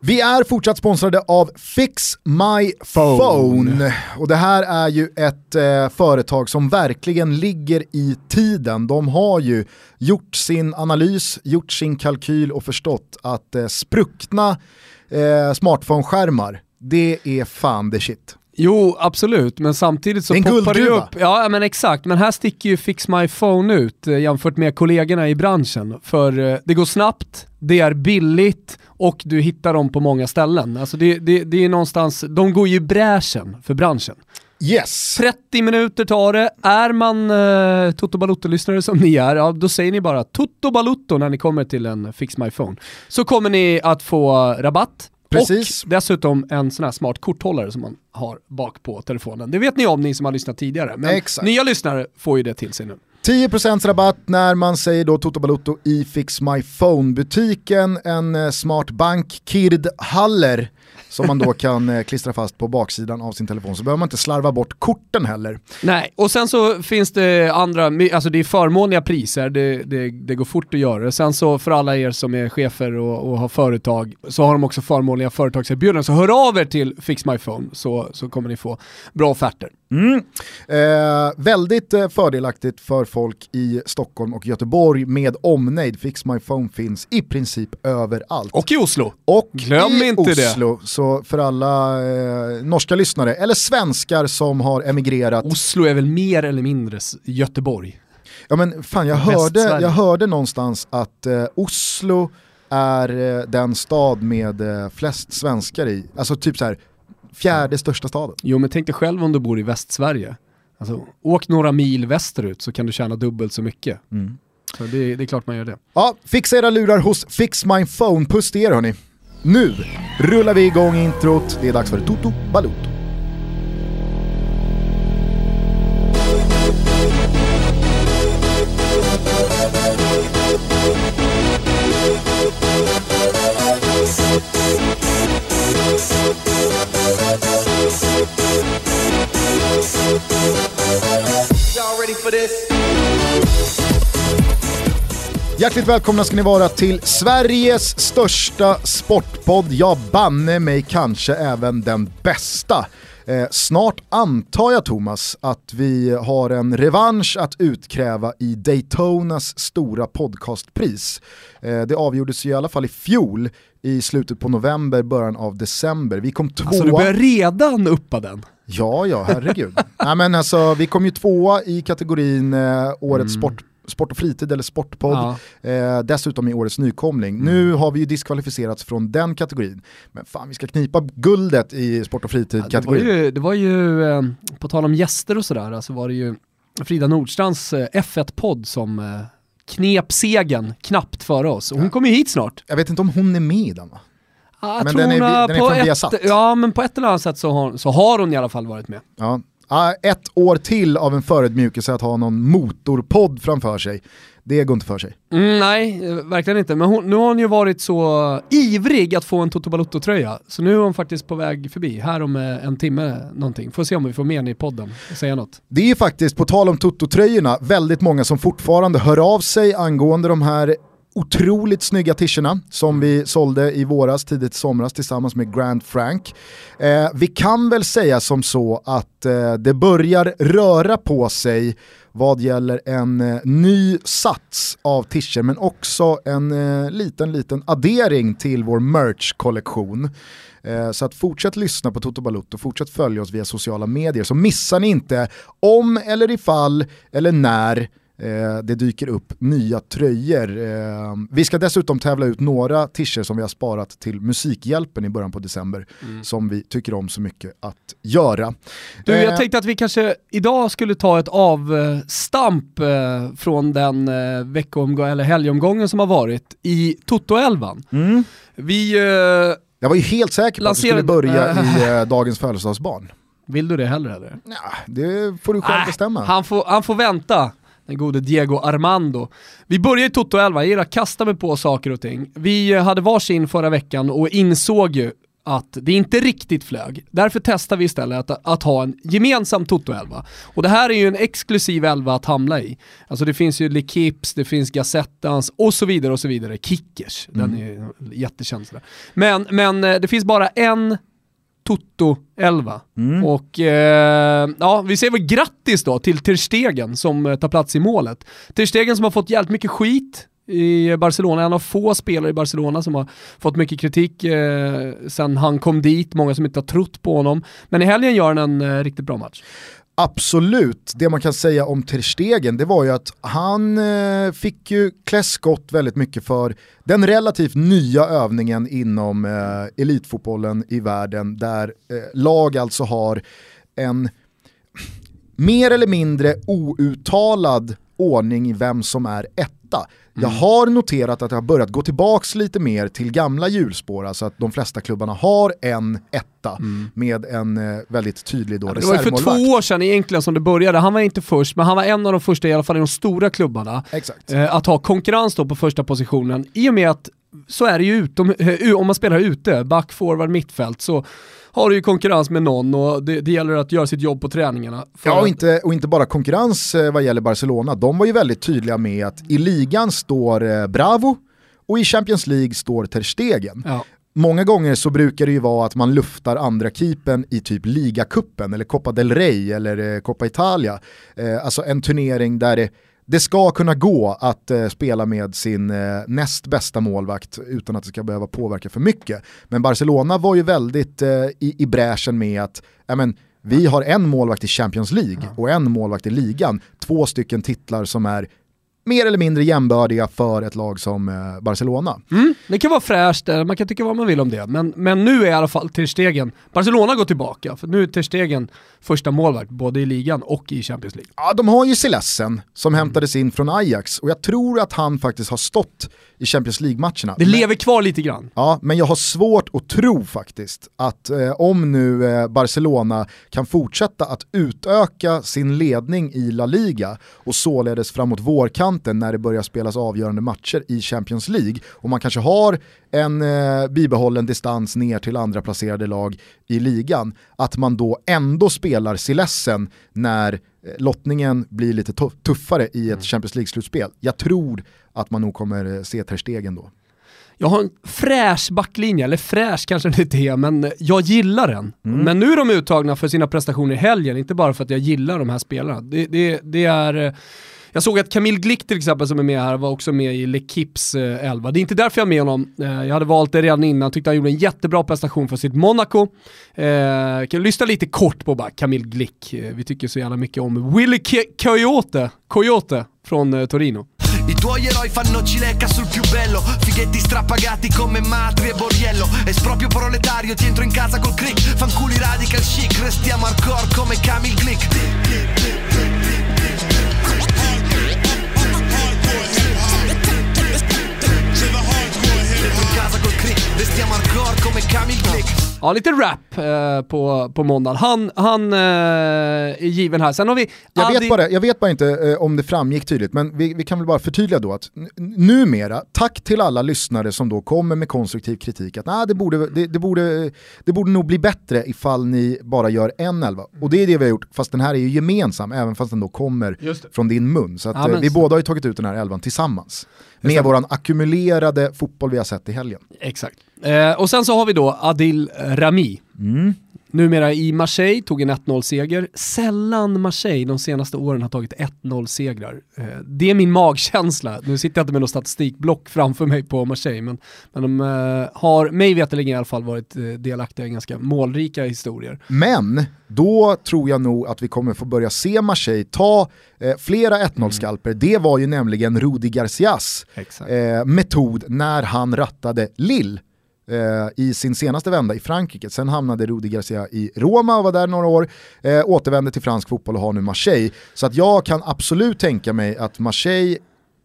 Vi är fortsatt sponsrade av Fix My Phone. Och det här är ju ett eh, företag som verkligen ligger i tiden. De har ju gjort sin analys, gjort sin kalkyl och förstått att eh, spruckna eh, smartphone-skärmar, det är fan the shit. Jo, absolut, men samtidigt så en poppar det upp. Ja, men exakt. Men här sticker ju Fix My Phone ut eh, jämfört med kollegorna i branschen. För eh, det går snabbt, det är billigt och du hittar dem på många ställen. Alltså det, det, det är någonstans, de går ju bräschen för branschen. Yes! 30 minuter tar det. Är man eh, Toto Balutto-lyssnare som ni är, ja, då säger ni bara Toto Balutto när ni kommer till en Fix My Phone. Så kommer ni att få rabatt. Precis. Och dessutom en sån här smart korthållare som man har bak på telefonen. Det vet ni om ni som har lyssnat tidigare, men Exakt. nya lyssnare får ju det till sig nu. 10% rabatt när man säger då Toto Balutto i Fix My Phone-butiken. En eh, smart bank, Kird Haller, som man då kan eh, klistra fast på baksidan av sin telefon. Så behöver man inte slarva bort korten heller. Nej, och sen så finns det andra, alltså det är förmånliga priser, det, det, det går fort att göra det. Sen så för alla er som är chefer och, och har företag så har de också förmånliga företagserbjudanden. Så hör av er till Fix My Phone så, så kommer ni få bra offerter. Mm. Eh, väldigt eh, fördelaktigt för folk i Stockholm och Göteborg med omnejd. Fix My Phone finns i princip överallt. Och i Oslo. Och Glöm i inte det. Så för alla eh, norska lyssnare, eller svenskar som har emigrerat. Oslo är väl mer eller mindre Göteborg. Ja men fan jag hörde, jag hörde någonstans att eh, Oslo är eh, den stad med eh, flest svenskar i, alltså typ så här fjärde största staden. Jo men tänk dig själv om du bor i Västsverige. Alltså, åk några mil västerut så kan du tjäna dubbelt så mycket. Så det, det är klart man gör det. Ja, fixa era lurar hos Fix My Phone, puss till er hörni. Nu rullar vi igång introt, det är dags för Toto Balutto. Hjärtligt välkomna ska ni vara till Sveriges största sportpodd, ja banne mig kanske även den bästa. Eh, snart antar jag Thomas att vi har en revansch att utkräva i Daytonas stora podcastpris. Eh, det avgjordes ju i alla fall i fjol i slutet på november, början av december. Vi kom tvåa. Alltså du börjar redan uppa den. Ja, ja, herregud. Nej, men alltså, vi kom ju tvåa i kategorin eh, Årets sport, sport och fritid eller sportpodd. Ja. Eh, dessutom i Årets nykomling. Nu har vi ju diskvalificerats från den kategorin. Men fan, vi ska knipa guldet i sport och Det var fritid-kategorin. ju, det var ju eh, på tal om gäster och sådär, alltså var det ju Frida Nordstrands eh, F1-podd som eh, knep segern knappt före oss. Och hon kommer ju hit snart. Jag vet inte om hon är med i den va? Ja, jag Men den är- den är på från ett, Viasat. Ja, men på ett eller annat sätt så har, så har hon i alla fall varit med. Ja. Ah, ett år till av en förödmjukelse att ha någon motorpodd framför sig. Det går inte för sig. Mm, nej, verkligen inte. Men hon, nu har hon ju varit så ivrig att få en Toto Balotto-tröja, så nu är hon faktiskt på väg förbi, här om eh, en timme någonting. Får se om vi får med henne i podden och säga något. Det är faktiskt, på tal om Toto-tröjorna, väldigt många som fortfarande hör av sig angående de här otroligt snygga tischerna som vi sålde i våras, tidigt i somras tillsammans med Grand Frank. Eh, vi kan väl säga som så att eh, det börjar röra på sig vad gäller en eh, ny sats av tischer men också en eh, liten liten addering till vår merch-kollektion. Eh, Så att fortsätt lyssna på Toto Balutto, fortsätt följa oss via sociala medier så missar ni inte om eller ifall eller när eh, det dyker upp nya tröjor. Eh, vi ska dessutom tävla ut några t-shirts som vi har sparat till Musikhjälpen i början på december som vi tycker om så mycket att göra. Du, Eh, jag tänkte att vi kanske idag skulle ta ett avstamp eh, från den eh, veckoomgång, eller helgomgången som har varit i Toto-elvan. mm. Vi, eh, Jag var ju helt säker på att vi skulle Lanserade- börja i eh, dagens födelsedagsbarn. vill du det heller eller? Ja, det får du själv Äh, bestämma. Han får, han får vänta, den gode Diego Armando. Vi börjar i Toto 11, jag gillar att kasta mig på saker och ting. Vi eh, hade varsin förra veckan och insåg ju att det inte riktigt flög. Därför testar vi istället att, att ha en gemensam Toto-elva. Och det här är ju en exklusiv elva att hamna i. Alltså det finns ju L'Equips, det finns Gazettans och så vidare och så vidare. Kickers, den är ju jättekänd. sådär. Men, men eh, det finns bara en Toto 11. Och eh, ja, vi säger väl grattis då till Ter Stegen som eh, tar plats i målet. Ter Stegen som har fått jävligt mycket skit i Barcelona, en av få spelare i Barcelona som har fått mycket kritik eh, sen han kom dit, många som inte har trott på honom. Men i helgen gör han en eh, riktigt bra match. Absolut, det man kan säga om Ter Stegen det var ju att han eh, fick ju klä skott väldigt mycket för den relativt nya övningen inom eh, elitfotbollen i världen där eh, lag alltså har en mer eller mindre outtalad ordning i vem som är etta. Jag har noterat att det har börjat gå tillbaks lite mer till gamla hjulspår, alltså att de flesta klubbarna har en etta med en eh, väldigt tydlig då Det var ju för två år sedan egentligen som det började, han var inte först, men han var en av de första i alla fall i de stora klubbarna. Eh, att ha konkurrens då på första positionen. I och med att så är det ju utom, eh, om man spelar ute, back, forward, mittfält, så har du ju konkurrens med någon och det, det gäller att göra sitt jobb på träningarna. Ja, och inte, och inte bara konkurrens eh, vad gäller Barcelona, de var ju väldigt tydliga med att i ligan står eh, Bravo och i Champions League står Ter Stegen. ja. Många gånger så brukar det ju vara att man luftar andra keepen i typ ligacupen eller Coppa del Rey eller eh, Coppa Italia. Alltså en turnering där det, det ska kunna gå att eh, spela med sin eh, näst bästa målvakt utan att det ska behöva påverka för mycket. Men Barcelona var ju väldigt eh, i, i bräschen med att ämen, vi har en målvakt i Champions League och en målvakt i ligan. Två stycken titlar som är mer eller mindre jämbördiga för ett lag som eh, Barcelona. Mm, det kan vara fräscht, eh, man kan tycka vad man vill om det, men, men nu är i alla fall Ter Stegen, Barcelona går tillbaka, för nu är Ter Stegen första målvakt både i ligan och i Champions League. Ja, de har ju Silessen som hämtades in från Ajax och jag tror att han faktiskt har stått i Champions League-matcherna. Det lever kvar lite grann. Ja, men jag har svårt att tro faktiskt att eh, om nu eh, Barcelona kan fortsätta att utöka sin ledning i La Liga och således framåt vårkanten när det börjar spelas avgörande matcher i Champions League och man kanske har en eh, bibehållen distans ner till andra placerade lag i ligan, att man då ändå spelar Silessen när eh, lottningen blir lite tuff- tuffare i ett Champions League-slutspel. Jag tror att man nog kommer eh, se Ter Stegen då. Jag har en fräsch backlinje, eller fräsch kanske det inte är, men jag gillar den. Men nu är de uttagna för sina prestationer i helgen, inte bara för att jag gillar de här spelarna. Det, det, det är... eh, Jag såg att Camille Glick till exempel som är med här var också med i L'Equips eh, 11. Det är inte därför jag är med honom. Eh, Jag hade valt det redan innan, tyckte han gjorde en jättebra prestation för sitt Monaco. Eh, kan lyssna lite kort på bara Camille Glick. Eh, Vi tycker så jävla mycket om Willy Coyote, Coyote från eh, Torino. I tuoi eroi fanno cileca sul più bello Fighetti strappagati come Matri e Borriello. Esproprio proletario, ti entro in casa col click. Fanculi radical chic, restiamo hardcore come Camille Glick Ja, lite rap eh, på, på måndagen. Han, han eh, är given här. Sen har vi... Jag Adi- vet, bara, jag vet bara inte eh, om det framgick tydligt, men vi, vi kan väl bara förtydliga då att numera, tack till alla lyssnare som då kommer med konstruktiv kritik, att nah, det, borde, det, det, borde, det borde nog bli bättre ifall ni bara gör en elva. Och det är det vi har gjort, fast den här är ju gemensam, även fast den då kommer från din mun. Så att, Ja, eh, men vi så- båda har ju tagit ut den här elvan tillsammans. Med våran ackumulerade fotboll vi har sett i helgen. Exakt. Eh, och sen så har vi då Adil Rami. Numera i Marseille, tog en 1-0-seger. Sällan Marseille de senaste åren har tagit 1-0-segrar. Eh, det är min magkänsla. Nu sitter jag inte med något statistikblock framför mig på Marseille, men, men de eh, har mig veterligen i alla fall varit eh, delaktiga i ganska målrika historier. Men då tror jag nog att vi kommer få börja se Marseille ta eh, flera 1-0-skalper. Det var ju nämligen Rudi Garcias eh, metod när han rattade Lille eh, i sin senaste vända i Frankrike. Sen hamnade Rudi Garcia i Roma och var där några år, eh, återvände till fransk fotboll och har nu Marseille. Så att jag kan absolut tänka mig att Marseille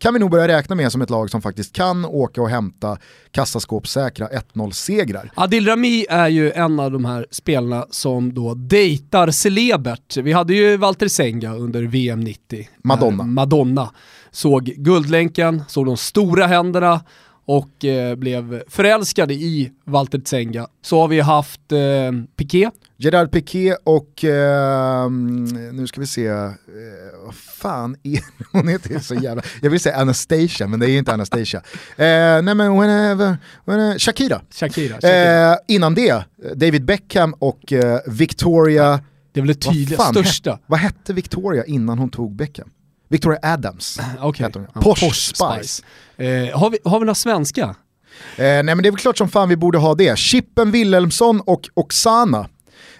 kan vi nog börja räkna med som ett lag som faktiskt kan åka och hämta kassaskåpssäkra 1-0-segrar. Adil Rami är ju en av de här spelarna som då dejtar celebert. Vi hade ju Walter Senga under VM 90. Madonna. När Madonna såg guldlänken, såg de stora händerna och eh, blev förälskade i Walter Tsenga. Så har vi haft eh, Piqué, Gerard Piqué och, eh, nu ska vi se, eh, vad fan är hon heter så jävla, jag vill säga Anastasia men det är inte Anastasia. Eh, nej men whenever, whenever, Shakira. Shakira. Shakira. Eh, innan det, David Beckham och eh, Victoria, det är väl det tydliga, vad största. Hette, vad hette Victoria innan hon tog Beckham? Victoria Adams. Okej. hette hon. Posh, Posh Spice. Eh, har, vi, har vi några svenska? Eh, nej men det är väl klart som fan vi borde ha det. Chippen Wilhelmsson och Oksana.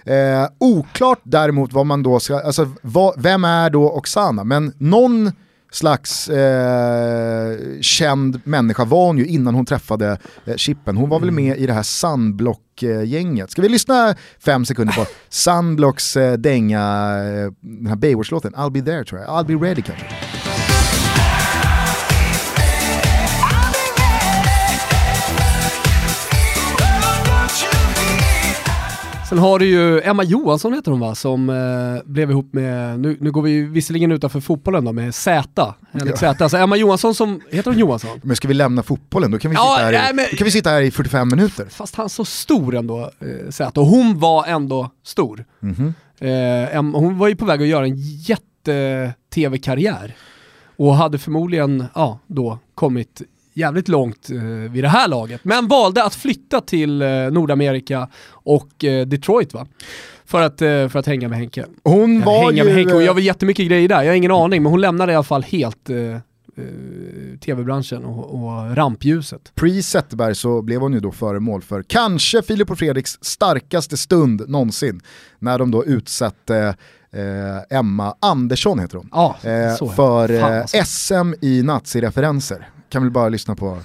Eh, oklart däremot vad man då ska, alltså vad, vem är då Oksana? Men någon slags eh, känd människa var hon ju innan hon träffade eh, Chippen. Hon var väl med i det här Sunblock-gänget. Ska vi lyssna fem sekunder på Sunblocks eh, dänga, eh, den här Baywatch-låten, I'll be there tror jag, I'll be ready kanske. Sen har du ju Emma Johansson heter hon va, som eh, blev ihop med, nu, nu går vi visserligen utanför fotbollen då, med Z. Henrik Ja. Z. Alltså Emma Johansson som, heter hon Johansson? Men ska vi lämna fotbollen då kan vi, Ja, sitta, här nej, i, men- då kan vi sitta här i 45 minuter. Fast han så stor ändå, eh, Z. Och hon var ändå stor. Mhm. Eh, Em- hon var ju på väg att göra en jätte-tv-karriär. Och hade förmodligen, ja, då kommit jävligt långt eh, vid det här laget. Men valde att flytta till eh, Nordamerika och eh, Detroit va? För att, eh, för att hänga med Henke. Hon Ja, var hänga ju... med Henke och eh, gör väl jättemycket grejer där, jag har ingen aning. Men hon lämnade i alla fall helt eh, eh, tv-branschen och, och rampljuset. Pre Zetterberg så blev hon ju då föremål för kanske Filip och Fredriks starkaste stund någonsin. När de då utsatte eh, Emma Andersson heter hon. Ja, Eh, för eh, alltså. SM i nazireferenser. Kan väl bara lyssna på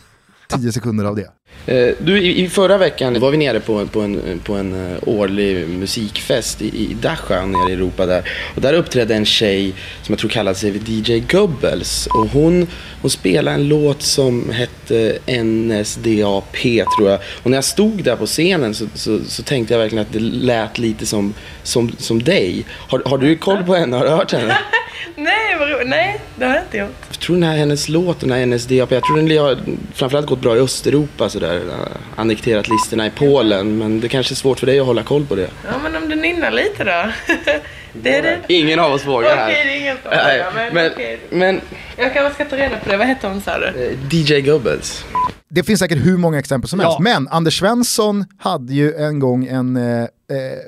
10 sekunder av det. Eh, Du, i, förra veckan var vi nere på, på en, på en eh, årlig musikfest i, i Dachau nere i Europa där. Och där uppträdde en tjej som jag tror kallade sig för DJ Goebbels. Och hon, hon spelade en låt som hette NSDAP tror jag. Och när jag stod där på scenen så, så, så tänkte jag verkligen att det lät lite som, som, som dig. Har, har du koll på henne? Har du hört henne? Nej, vad ro- Nej, det har jag inte gjort. Jag tror den här hennes låt, den här NSDAP, jag tror den har framförallt gått bra i Östeuropa sådär. Annekterat listorna i Polen, men det kanske är svårt för dig att hålla koll på det. Ja, men om du nynnar lite då. det är det. Ingen av oss vågar Okej, här. det är ingen som Nej, frågar, men, men, okej. men Jag kanske ska ta reda på det. Vad hette hon sa du? eh, DJ Goebbels. Det finns säkert hur många exempel som Ja. helst, men Anders Svensson hade ju en gång en eh, eh,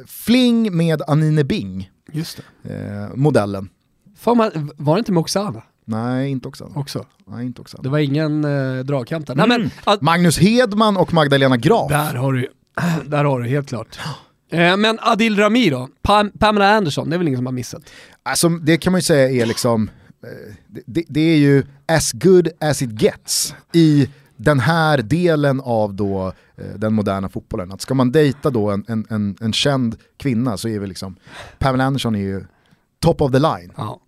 fling med Anine Bing, Just det. eh, modellen. Fan, var det inte med Oksana Nej, inte också. också? Nej, inte också. Det var ingen eh, dragkamp där. Nej, men, att, Magnus Hedman och Magdalena Graf. där har du där har du helt klart. Eh, men Adil Rami då? Pam, Pamela Anderson, det är väl ingen som har missat? Alltså, det kan man ju säga är liksom, eh, det- det, är ju as good as it gets i den här delen av då eh, den moderna fotbollen. Att ska man dejta då en, en, en, en känd kvinna så är vi liksom, Pamela Anderson är ju top of the line. Ja.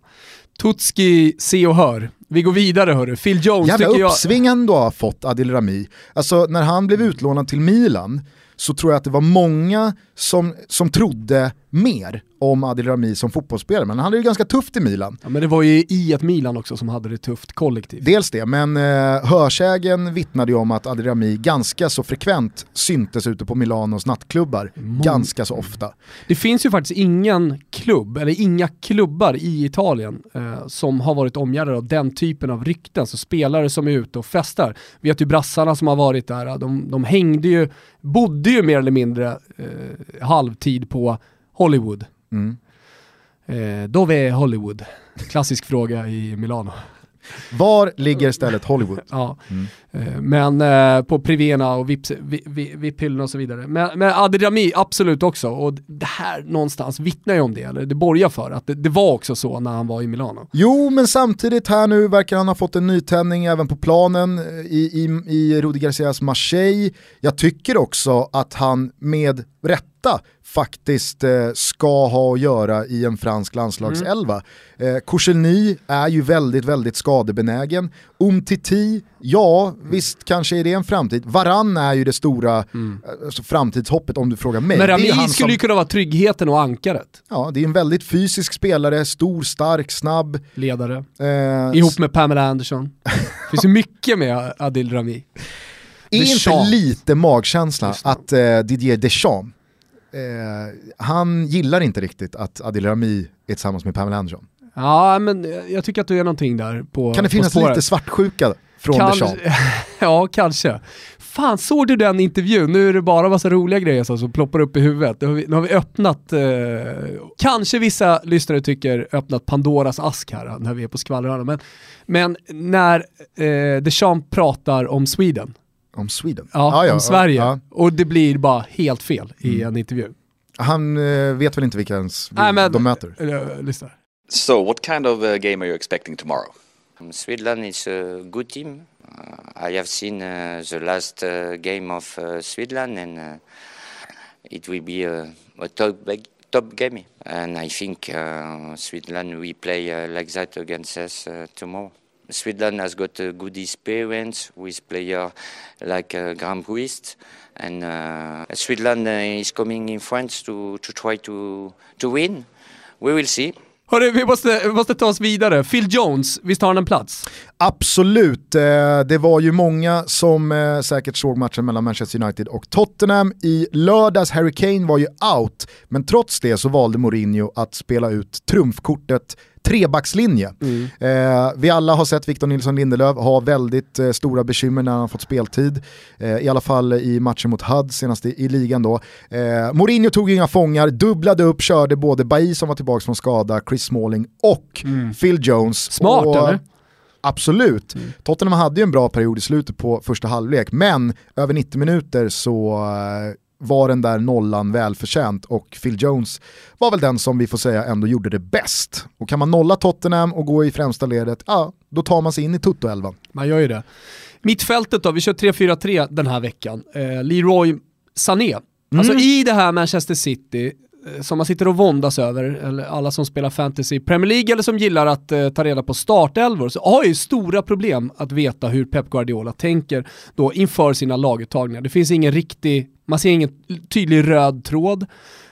Tutski, se och hör. Vi går vidare hörru. Phil Jones Jävla tycker jag... uppsving han då har fått Adil Rami. Alltså när han blev utlånad till Milan så tror jag att det var många som, som trodde mer om Adil Rami som fotbollsspelare. Men han hade ju ganska tufft i Milan. Ja, men det var ju i ett Milan också som hade det tufft kollektivt. Dels det, men eh, hörsägen vittnade ju om att Adil Rami ganska så frekvent syntes ute på Milanos nattklubbar. Ganska så ofta. Det finns ju faktiskt ingen klubb, eller inga klubbar i Italien eh, som har varit omgärdade av den typen av rykten. Så spelare som är ute och festar. Vet ju brassarna som har varit där, de, de hängde ju, bodde ju mer eller mindre eh, halvtid på Hollywood. Mm. Eh, dove är Hollywood? Klassisk fråga i Milano. Var ligger stället Hollywood? Ja. Eh, Men eh, på privéerna och VIP-hyllorna och så vidare. Men, men Adirami absolut också. Och det här någonstans vittnar ju om det, eller det borgar för att det, det var också så när han var i Milano. Jo, men samtidigt här nu verkar han ha fått en nytändning även på planen eh, i, i, i Rudi Garcias Marseille. Jag tycker också att han med rätta faktiskt eh, ska ha att göra i en fransk landslagselva. Eh, Koscielny är ju väldigt, väldigt skadebenägen. Umtiti, ja visst kanske är det en framtid. Varann är ju det stora eh, alltså, framtidshoppet om du frågar mig. Men Det Rami skulle som- ju kunna vara tryggheten och ankaret. Ja, det är en väldigt fysisk spelare, stor, stark, snabb. Ledare. Eh, Ihop med Pamela Anderson. Det finns ju mycket med Adil Rami. Är inte lite magkänsla det. att eh, Didier Deschamps, eh, han gillar inte riktigt att Adil Rami är tillsammans med Pamela Anderson. Ja, men jag tycker att du är någonting där på Kan det finnas lite svartsjuka från Kan- Deschamps? ja, kanske. Fan, såg du den intervjun? Nu är det bara massa roliga grejer som, som ploppar upp i huvudet. Nu har vi, nu har vi öppnat, eh, kanske vissa lyssnare tycker öppnat Pandoras ask här när vi är på skvallerhörnan. Men, men när eh, Deschamps pratar om Sweden, Om Sweden? ja, Ja, ja, om Sverige, ja. och det blir bara helt fel i en intervju. Han eh, vet väl inte vilka ens Nej, men- de möter? Uh, lyssna. So, what kind of uh, game are you expecting tomorrow? Sweden is a good team. Uh, I have seen uh, the last uh, game of uh, Sweden, and uh, it will be a, a top top game. And I think uh, Sweden we play uh, like that against us uh, tomorrow. Sweden has got a good experience with players like uh, and uh, Sweden uh, is coming in France to, to try to to win. We will see. Hörru, vi måste, vi måste ta oss vidare. Phil Jones, visst har han en plats? Absolut, eh, det var ju många som eh, säkert såg matchen mellan Manchester United och Tottenham. I lördags, Harry Kane var ju out, men trots det så valde Mourinho att spela ut trumfkortet trebackslinje. Eh, vi alla har sett Victor Nilsson Lindelöf ha väldigt eh, stora bekymmer när han fått speltid. Eh, I alla fall i matchen mot Hud senast i, i ligan då. Eh, Mourinho tog inga fångar, dubblade upp, körde både Bailly som var tillbaka från skada, Chris Smalling och Phil Jones. Smart, och, eller? Absolut. Tottenham hade ju en bra period i slutet på första halvlek, men över 90 minuter så eh, var den där nollan välförtjänt och Phil Jones var väl den som vi får säga ändå gjorde det bäst. Och kan man nolla Tottenham och gå i främsta ledet, ja, då tar man sig in i Toto-elvan. Man gör ju det. Mittfältet då, vi kör 3-4-3 den här veckan. Eh, Leroy Sané. Alltså i det här Manchester City, Eh, som man sitter och våndas över, eller alla som spelar fantasy i Premier League eller som gillar att eh, ta reda på startelvor, så har ju stora problem att veta hur Pep Guardiola tänker då inför sina laguttagningar. Det finns ingen riktig, man ser ingen tydlig röd tråd.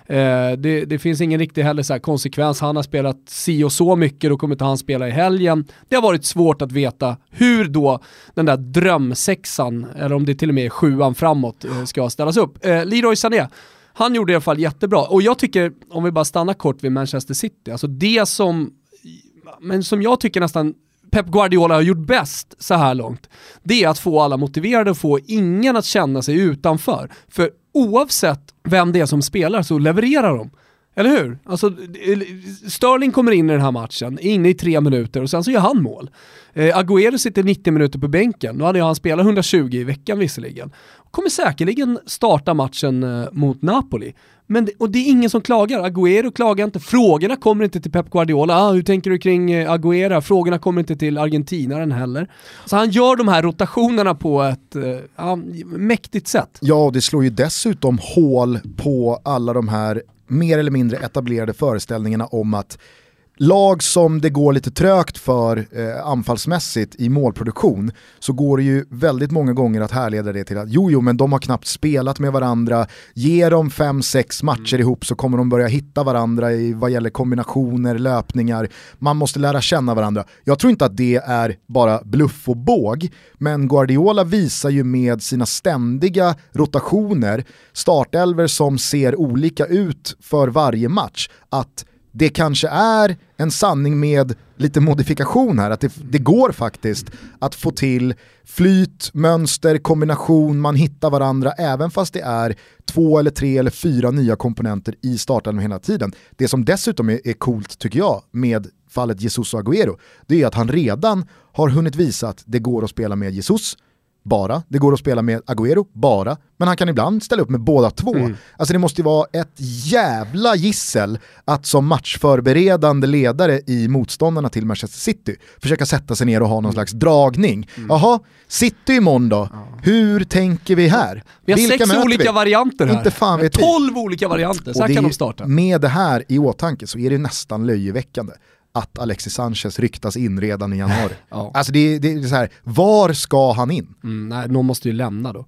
Eh, det, det finns ingen riktig heller så här konsekvens, han har spelat si och så mycket, då kommer inte han spela i helgen. Det har varit svårt att veta hur då den där drömsexan, eller om det till och med är sjuan framåt, eh, ska ställas upp. Eh, Leroy Sané, han gjorde i alla fall jättebra. Och jag tycker, om vi bara stannar kort vid Manchester City, alltså det som, men som jag tycker nästan Pep Guardiola har gjort bäst så här långt, det är att få alla motiverade och få ingen att känna sig utanför. För oavsett vem det är som spelar så levererar de. Eller hur? Alltså, Sterling kommer in i den här matchen, är inne i tre minuter och sen så gör han mål. Eh, Agüero sitter 90 minuter på bänken, nu hade ju han spelat 120 i veckan visserligen. Kommer säkerligen starta matchen eh, mot Napoli. Men det, och det är ingen som klagar, Agüero klagar inte, frågorna kommer inte till Pep Guardiola, ah, hur tänker du kring eh, Agüero? Frågorna kommer inte till argentinaren heller. Så han gör de här rotationerna på ett eh, mäktigt sätt. Ja, och det slår ju dessutom hål på alla de här mer eller mindre etablerade föreställningarna om att lag som det går lite trögt för eh, anfallsmässigt i målproduktion så går det ju väldigt många gånger att härleda det till att jo, jo, men de har knappt spelat med varandra, ge dem fem, sex matcher ihop så kommer de börja hitta varandra i vad gäller kombinationer, löpningar, man måste lära känna varandra. Jag tror inte att det är bara bluff och båg, men Guardiola visar ju med sina ständiga rotationer, startelver som ser olika ut för varje match, att det kanske är en sanning med lite modifikation här, att det, det går faktiskt att få till flyt, mönster, kombination, man hittar varandra även fast det är två eller tre eller fyra nya komponenter i starten hela tiden. Det som dessutom är, är coolt tycker jag med fallet Jesus och Agüero, det är att han redan har hunnit visa att det går att spela med Jesus, bara. Det går att spela med Agüero, bara. Men han kan ibland ställa upp med båda två. Alltså det måste ju vara ett jävla gissel att som matchförberedande ledare i motståndarna till Manchester City försöka sätta sig ner och ha någon slags dragning. Jaha, City imorgon då? Hur tänker vi här? Vi har Vilka sex olika vi? varianter här. Inte fan vet. 12 olika varianter, så här kan de starta. Med det här i åtanke så är det nästan löjeväckande att Alexis Sanchez ryktas in redan i januari. Ja. Alltså det, det är så här, var ska han in? Mm, nej, någon måste ju lämna då.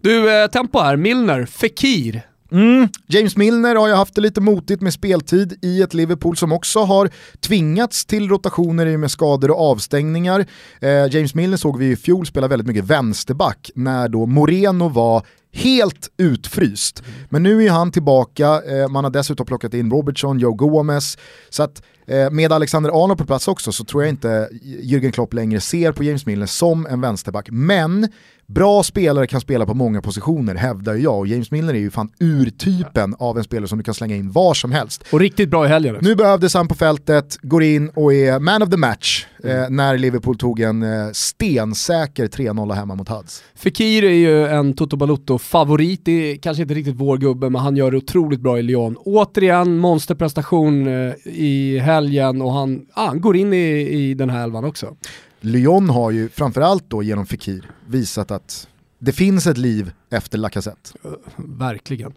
Du, eh, tempo här. Milner, Fekir. Mm. James Milner har ju haft det lite motigt med speltid i ett Liverpool som också har tvingats till rotationer i och med skador och avstängningar. Eh, James Milner såg vi i fjol spela väldigt mycket vänsterback när då Moreno var helt utfryst. Men nu är han tillbaka, eh, man har dessutom plockat in Robertson, Joe Gomez, så att Eh, med Alexander Arnold på plats också så tror jag inte Jürgen Klopp längre ser på James Milner som en vänsterback. Men Bra spelare kan spela på många positioner hävdar jag och James Milner är ju fan urtypen av en spelare som du kan slänga in var som helst. Och riktigt bra i helgen. Nu behövdes han på fältet, går in och är man of the match mm. eh, när Liverpool tog en eh, stensäker 3-0 hemma mot Huds. Fekir är ju en Toto Balotto-favorit, det är kanske inte riktigt vår gubbe men han gör det otroligt bra i Lyon. Återigen monsterprestation eh, i helgen och han, ah, han går in i, i den här elvan också. Lyon har ju framförallt då genom Fekir visat att det finns ett liv efter Lacazette. Uh, verkligen.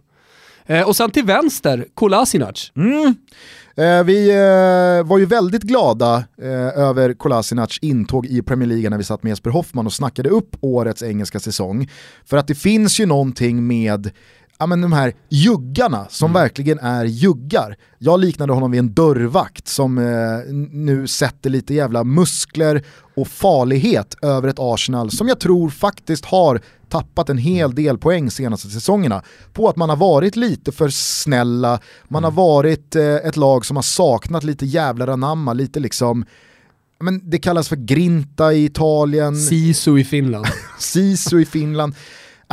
Eh, och sen till vänster, Kolasinac. Mm. Eh, vi eh, var ju väldigt glada eh, över Kolasinac intåg i Premier League när vi satt med Jesper Hoffman och snackade upp årets engelska säsong. För att det finns ju någonting med ja, men de här juggarna som mm. verkligen är juggar. Jag liknade honom vid en dörrvakt som eh, nu sätter lite jävla muskler och farlighet över ett Arsenal som jag tror faktiskt har tappat en hel del poäng senaste säsongerna på att man har varit lite för snälla, man har mm. varit eh, ett lag som har saknat lite jävlar anamma, lite liksom men det kallas för grinta i Italien. Sisu i Finland. Sisu i Finland.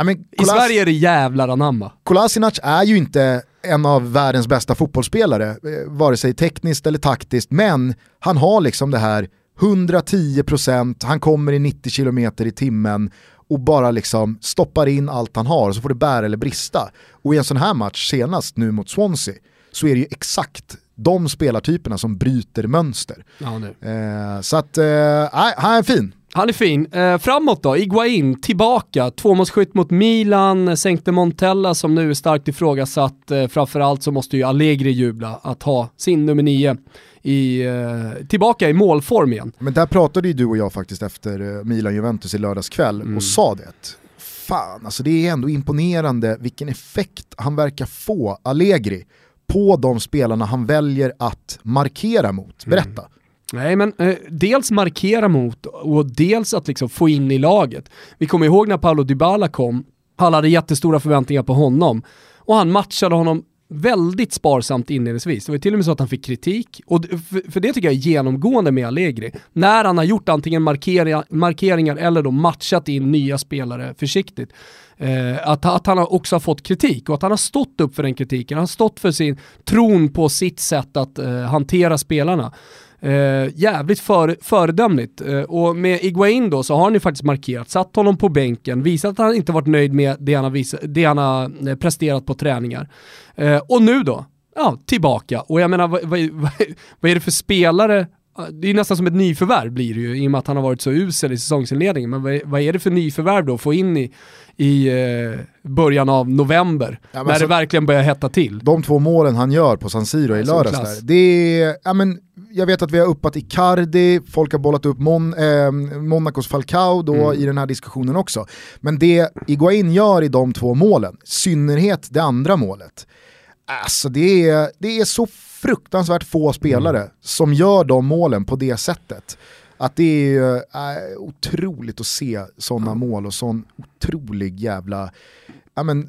Men I Sverige är det jävlar anamma. Kolasinac är ju inte en av världens bästa fotbollsspelare, eh, vare sig tekniskt eller taktiskt, men han har liksom det här 110%, han kommer i 90 km i timmen och bara liksom stoppar in allt han har så får det bära eller brista. Och i en sån här match senast nu mot Swansea så är det ju exakt de spelartyperna som bryter mönster. Ja, eh, så att, eh, han är fin. Han är fin. Eh, framåt då, Iguain tillbaka. Tvåmålsskytt mot Milan, sänkte Montella som nu är starkt ifrågasatt. Eh, framförallt så måste ju Allegri jubla att ha sin nummer nio i, eh, tillbaka i målform igen. Men där pratade ju du och jag faktiskt efter eh, Milan-Juventus i lördags kväll mm. och sa det. Fan, alltså det är ändå imponerande vilken effekt han verkar få, Allegri, på de spelarna han väljer att markera mot. Berätta. Mm. Nej men eh, dels markera mot och dels att liksom få in i laget. Vi kommer ihåg när Paolo Dybala kom, alla hade jättestora förväntningar på honom och han matchade honom väldigt sparsamt inledningsvis. Det var till och med så att han fick kritik. Och för, det tycker jag är genomgående med Allegri. När han har gjort antingen markeringar, markeringar eller då matchat in nya spelare försiktigt. Eh, att, att han också har fått kritik och att han har stått upp för den kritiken. Han har stått för sin tron på sitt sätt att eh, hantera spelarna. Uh, jävligt för, föredömligt. Uh, och med Iguain då så har han ju faktiskt markerat, satt honom på bänken, visat att han inte varit nöjd med det han har, visat, det han har eh, presterat på träningar. Uh, och nu då, ja, tillbaka. Och jag menar, vad, vad, vad är det för spelare det är nästan som ett nyförvärv blir det ju i och med att han har varit så usel i säsongsinledningen. Men vad är det för nyförvärv då att få in i, i eh, början av november? Ja, när alltså, det verkligen börjar hetta till. De två målen han gör på San Siro i lördags där, det är, ja, men, jag vet att vi har uppat Icardi, folk har bollat upp Mon, eh, Monacos Falcao då mm. i den här diskussionen också. Men det Iguain gör i de två målen, synnerhet det andra målet, alltså det är, det är så fruktansvärt få spelare mm. som gör de målen på det sättet. Att det är äh, otroligt att se sådana mm. mål och sån otrolig jävla, ja men,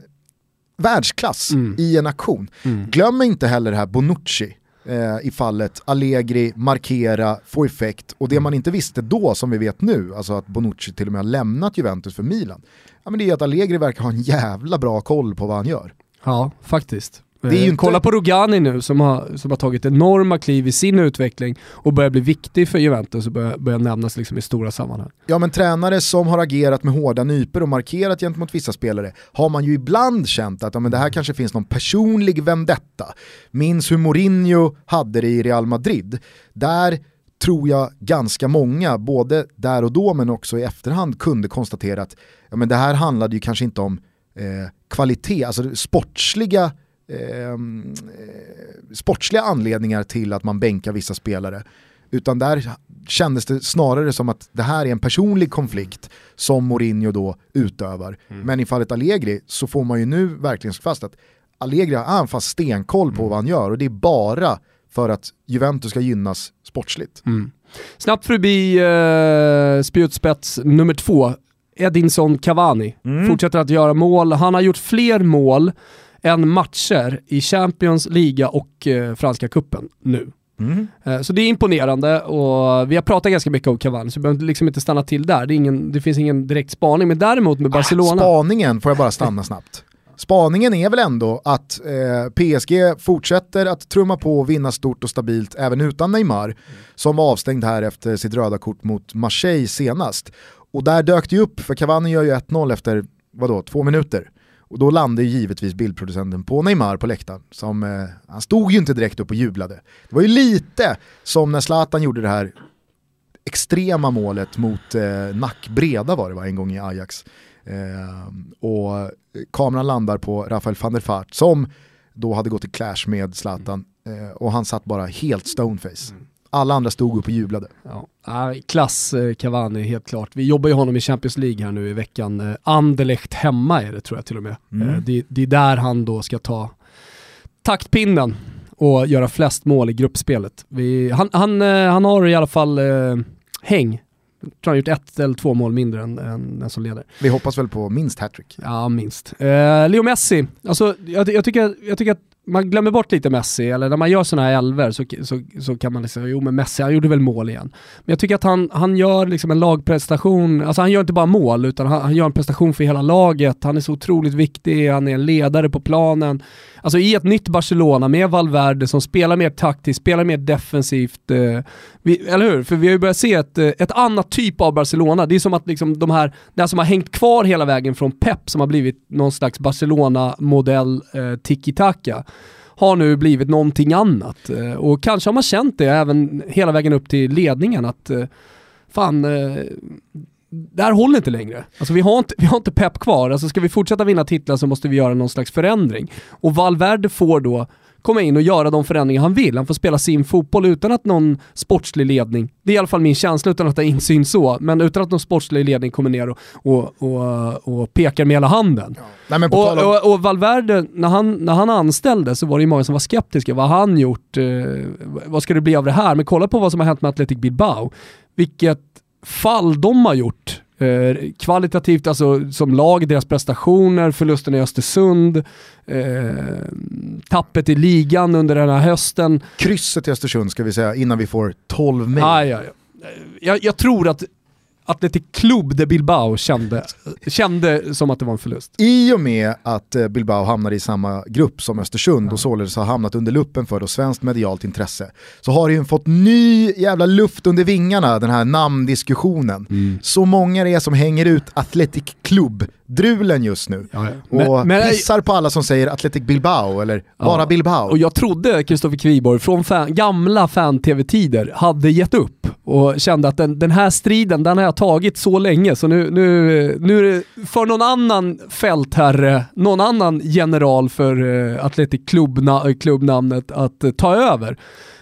världsklass mm. i en aktion. Mm. Glöm inte heller det här Bonucci eh, i fallet Allegri, markera, få effekt och det mm. man inte visste då som vi vet nu, alltså att Bonucci till och med har lämnat Juventus för Milan, ja, men det är att Allegri verkar ha en jävla bra koll på vad han gör. Ja, faktiskt. Det är ju inte... Kolla på Rogani nu som har, som har tagit enorma kliv i sin utveckling och börjar bli viktig för Juventus och börjar, börjar nämnas liksom i stora sammanhang. Ja men tränare som har agerat med hårda nyper och markerat gentemot vissa spelare har man ju ibland känt att ja, men det här kanske finns någon personlig vendetta. Minns hur Mourinho hade det i Real Madrid. Där tror jag ganska många, både där och då men också i efterhand, kunde konstatera att ja, men det här handlade ju kanske inte om eh, kvalitet, alltså sportsliga eh, sportsliga anledningar till att man bänkar vissa spelare. Utan där kändes det snarare som att det här är en personlig konflikt som Mourinho då utövar. Mm. Men i fallet Allegri så får man ju nu verkligen slå fast att Allegri har han fast stenkoll på vad han gör och det är bara för att Juventus ska gynnas sportsligt. Mm. Snabbt förbi eh, spjutspets nummer två, Edinson Cavani. Mm. Fortsätter att göra mål. Han har gjort fler mål än matcher i Champions, liga och eh, franska kuppen nu. Mm. Eh, Så det är imponerande och vi har pratat ganska mycket om Cavani så vi behöver liksom inte stanna till där. Det, ingen, det finns ingen direkt spaning, men däremot med Barcelona. Spaningen, får jag bara stanna snabbt. Spaningen är väl ändå att eh, PSG fortsätter att trumma på och vinna stort och stabilt även utan Neymar, som var avstängd här efter sitt röda kort mot Marseille senast. Och där dök det ju upp, för Cavani gör ju 1-0 efter, vadå, två minuter. Och då landade givetvis bildproducenten på Neymar på läktaren. Som, eh, han stod ju inte direkt upp och jublade. Det var ju lite som när Zlatan gjorde det här extrema målet mot eh, Nackbreda var det va, en gång i Ajax. Eh, och kameran landar på Rafael van der Vaart som då hade gått i clash med Zlatan eh, och han satt bara helt stoneface. Mm. Alla andra stod upp och jublade. Ja. Klass eh, Cavani, helt klart. Vi jobbar ju honom i Champions League här nu i veckan. Eh, Anderlecht hemma är det tror jag till och med. Mm. Eh, det, det är där han då ska ta taktpinnen och göra flest mål i gruppspelet. Vi, han, han, han har i alla fall eh, häng. Jag tror han har gjort ett eller två mål mindre än, än den som leder. Vi hoppas väl på minst hattrick. Ja, minst. Eh, Leo Messi, alltså, jag, jag, tycker, jag tycker att man glömmer bort lite Messi, eller när man gör sådana här elver så, så, så kan man liksom, jo men Messi han gjorde väl mål igen. Men jag tycker att han, han gör liksom en lagprestation, alltså han gör inte bara mål utan han, han gör en prestation för hela laget, han är så otroligt viktig, han är en ledare på planen. Alltså i ett nytt Barcelona med Valverde som spelar mer taktiskt, spelar mer defensivt. Eh, vi, eller hur? För vi har ju börjat se ett, eh, ett annat typ av Barcelona. Det är som att liksom de här, det här som har hängt kvar hela vägen från Pep som har blivit någon slags Barcelona-modell eh, tiki-taka har nu blivit någonting annat. Eh, och kanske har man känt det även hela vägen upp till ledningen att eh, fan, eh, det här håller inte längre. Alltså vi har inte, vi har inte pepp kvar. Alltså ska vi fortsätta vinna titlar så måste vi göra någon slags förändring. Och Valverde får då komma in och göra de förändringar han vill. Han får spela sin fotboll utan att någon sportslig ledning, det är i alla fall min känsla utan att ha insyn så, men utan att någon sportslig ledning kommer ner och, och, och, och pekar med hela handen. Nej, men på Och, om- och, och Valverde, när han, när han anställde så var det ju många som var skeptiska. Vad har han gjort? Eh, vad ska det bli av det här? Men kolla på vad som har hänt med Athletic Bilbao. Vilket fall de har gjort. Eh, kvalitativt, alltså som lag, deras prestationer, förlusten i Östersund, eh, tappet i ligan under den här hösten. Krysset i Östersund ska vi säga innan vi får 12 mejl. Ah, ja, ja. Jag, jag tror att Athletic Club de Bilbao kände, kände som att det var en förlust. I och med att eh, Bilbao hamnar i samma grupp som Östersund och således har hamnat under luppen för då svenskt medialt intresse så har det ju fått ny jävla luft under vingarna den här namndiskussionen. Mm. Så många det är som hänger ut Athletic Club-drulen just nu. Men- Och men- pissar på alla som säger Athletic Bilbao eller bara Ja. Bilbao. Och jag trodde Kristoffer Kviborg från fan, gamla fan-tv-tider hade gett upp och kände att den, den här striden, den har tagit så länge så nu, nu, nu är det för någon annan fältherre, någon annan general för uh, Atletic klubbna, eh, klubbnamnet att eh, ta över.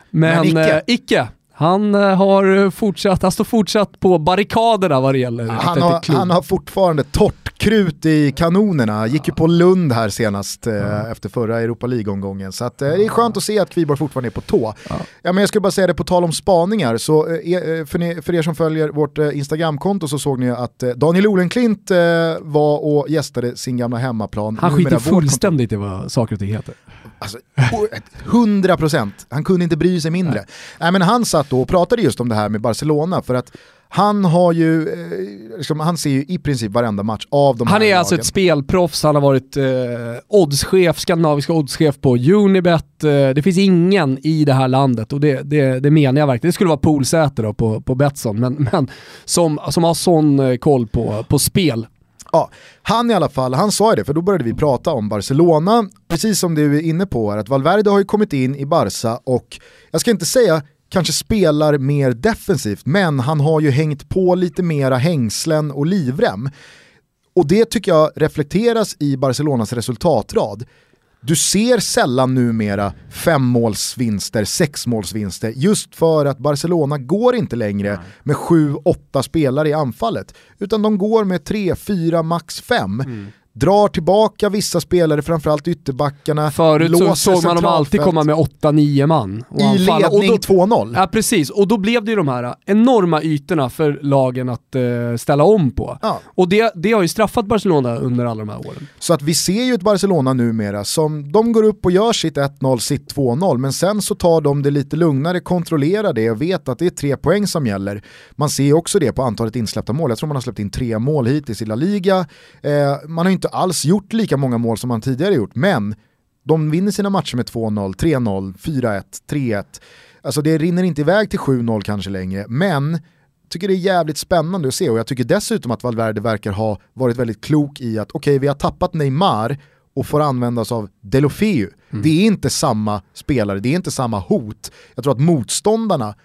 Men, Men icke. eh, icke. Han eh, har eh, fortsatt, han står fortsatt på barrikaderna vad det gäller Han har, han har fortfarande torrt krut i kanonerna, gick ju på Lund här senast eh, efter förra Europa League-omgången. Så att, det är skönt att se att Kviborg fortfarande är på tå. Ja. men jag skulle bara säga det på tal om spaningar, så eh, för, ni, för er som följer vårt Instagramkonto så såg ni att Daniel Olenklint var och gästade sin gamla hemmaplan. Han skiter fullständigt i vad saker och ting heter. Alltså, o- ett- 100%, han kunde inte bry sig mindre. Nej. men han satt då och pratade just om det här med Barcelona för att han har ju, eh, liksom, han ser ju i princip varenda match av de Han här är alltså lagen. ett spelproffs, han har varit eh, oddschef, skandinavisk oddschef på Unibet. Eh, det finns ingen i det här landet, och det, det, det menar jag verkligen. Det skulle vara Poolsäter då på, på Betsson, men, men som, som har sån eh, koll på, på spel. Ja, han i alla fall, han sa ju det, för då började vi prata om Barcelona, precis som du är inne på, här, att Valverde har ju kommit in i Barca och jag ska inte säga kanske spelar mer defensivt, men han har ju hängt på lite mera hängslen och livrem. Och det tycker jag reflekteras i Barcelonas resultatrad. Du ser sällan numera femmålsvinster, sexmålsvinster, just för att Barcelona går inte längre med sju, åtta spelare i anfallet, utan de går med tre, fyra, max fem. Drar tillbaka vissa spelare, framförallt ytterbackarna. Förut så såg man dem alltid komma med 8-9 man. I anfalla. Ledning då- 2-0. Ja precis, och då blev det ju de här enorma ytorna för lagen att eh, ställa om på. Ja. Och det, det har ju straffat Barcelona under alla de här åren. Så att vi ser ju ett Barcelona numera som de går upp och gör sitt 1-0, sitt 2-0, men sen så tar de det lite lugnare, kontrollerar det och vet att det är tre poäng som gäller. Man ser också det på antalet insläppta mål. Jag tror man har släppt in tre mål hittills i La Liga. Eh, man har inte alls gjort lika många mål som man tidigare gjort, men de vinner sina matcher med 2-0, 3-0, 4-1, 3-1. Alltså det rinner inte iväg till 7-0 kanske längre, men tycker det är jävligt spännande att se och jag tycker dessutom att Valverde verkar ha varit väldigt klok i att okej vi har tappat Neymar och får använda oss av Delofeu. Det är inte samma spelare, det är inte samma hot. Jag tror att motståndarna,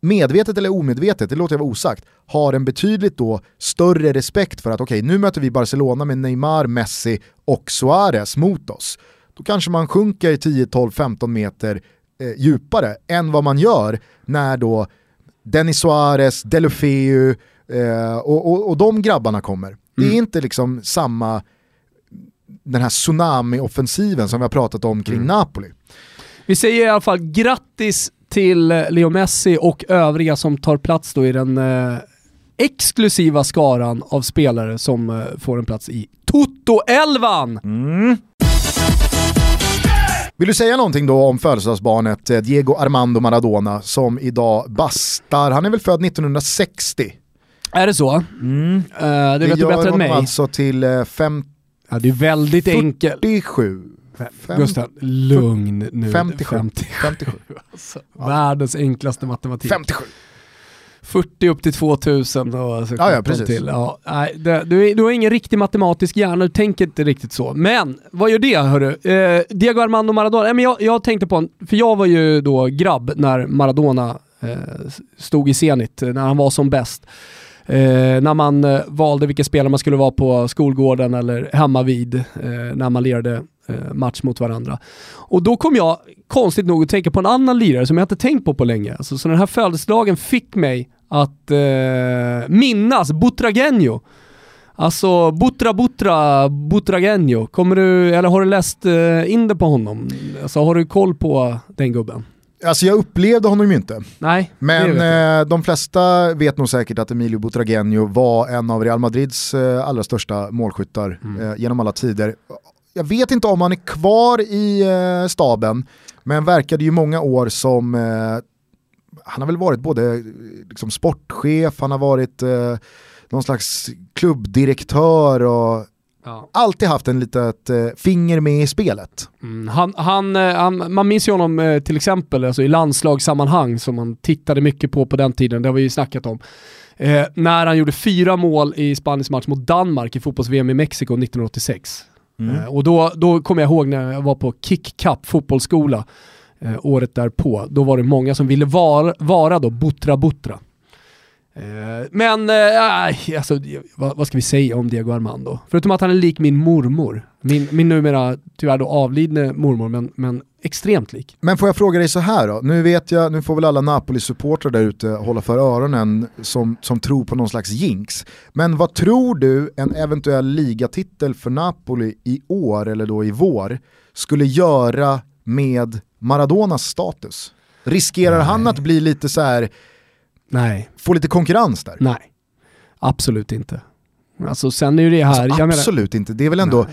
medvetet eller omedvetet, det låter jag vara osagt, har en betydligt då större respekt för att okej nu möter vi Barcelona med Neymar, Messi och Suarez mot oss. Då kanske man sjunker 10, 12, 15 meter eh, djupare än vad man gör när då Denis Suarez, Delofeu eh, och, och, och de grabbarna kommer. Det är inte liksom samma, den här tsunami-offensiven som vi har pratat om kring Napoli. Vi säger i alla fall grattis till eh, Leo Messi och övriga som tar plats då i den eh, exklusiva skaran av spelare som eh, får en plats i Toto-elvan! Vill du säga någonting då om födelsedagsbarnet eh, Diego Armando Maradona som idag bastar, han är väl född 1960? Är det så? Eh, det vet du gör bättre än honom mig. alltså till eh, fem- Ja, det är väldigt enkelt. 47. Fem- Gustav, lugn nu. 57. 50. 57. Alltså, Världens enklaste matematik. 57. 40 upp till 2000 och alltså Ja, ja, 17 precis. Till. Ja, nej, det, du, du har ingen riktig matematisk hjärna, du tänker inte riktigt så. Men vad gör det hörru? Eh, Diego Armando Maradona, nej, men jag, jag tänkte på en, för jag var ju då grabb när Maradona eh, stod i Zenit, eh, när han var som bäst. Eh, när man eh, valde vilka spelare man skulle vara på skolgården eller hemma vid eh, när man lirade match mot varandra. Och då kom jag konstigt nog att tänka på en annan lirare som jag inte tänkt på på länge. Alltså, så den här födelsedagen fick mig att eh, minnas Butragenio. Alltså Butra Butra Butragenio. Kommer du, eller har du läst eh, in det på honom? Alltså har du koll på den gubben? Alltså jag upplevde honom ju inte. Nej, Men eh, de flesta vet nog säkert att Emilio Butragenio var en av Real Madrids eh, allra största målskyttar Mm. eh, genom alla tider. Jag vet inte om han är kvar i eh, staben, men verkade ju många år som, eh, han har väl varit både eh, liksom, sportchef, han har varit eh, någon slags klubbdirektör och Ja. alltid haft en litet eh, finger med i spelet. Mm, han, han, eh, han, man minns ju honom eh, till exempel alltså i landslagssammanhang som man tittade mycket på på den tiden, det har vi ju snackat om. Eh, när han gjorde fyra mål i Spaniens match mot Danmark i fotbolls-VM i Mexiko 1986. Mm. Eh, och då, då kommer jag ihåg när jag var på Kick Cup fotbollsskola eh, året därpå. Då var det många som ville vara, vara då Butra Butra. Eh, men, eh, alltså, vad, vad ska vi säga om Diego Armando? Förutom att han är lik min mormor. Min, min numera tyvärr då avlidne mormor, men, men extremt lik. Men får jag fråga dig så här då, nu vet jag, nu får väl alla Napoli-supportrar där ute hålla för öronen som, som tror på någon slags jinx. Men vad tror du en eventuell ligatitel för Napoli i år, eller då i vår, skulle göra med Maradonas status? Riskerar han att bli lite så här, Nej, få lite konkurrens där? nej. Absolut inte. Alltså sen är ju det här, Alltså, jag menar, absolut inte, det är väl ändå,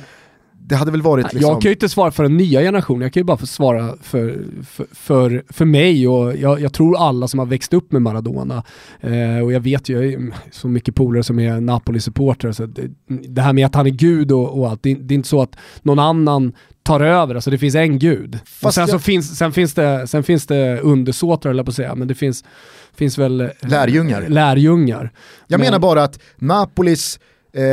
det hade väl varit liksom... Jag kan ju inte svara för den nya generationen, jag kan ju bara få svara för, för, för, för mig och jag, jag tror alla som har växt upp med Maradona. Eh, och jag vet ju, jag så mycket polare som är Napoli-supportrar, så det, det här med att han är gud och, och allt, det, det är inte så att någon annan tar över, alltså det finns en gud. och sen, så jag- finns, sen, finns det, sen finns det undersåtrar, eller på att säga, men det finns, finns väl eh, Lärjungar. lärjungar. Jag Men- menar bara att Napolis eh,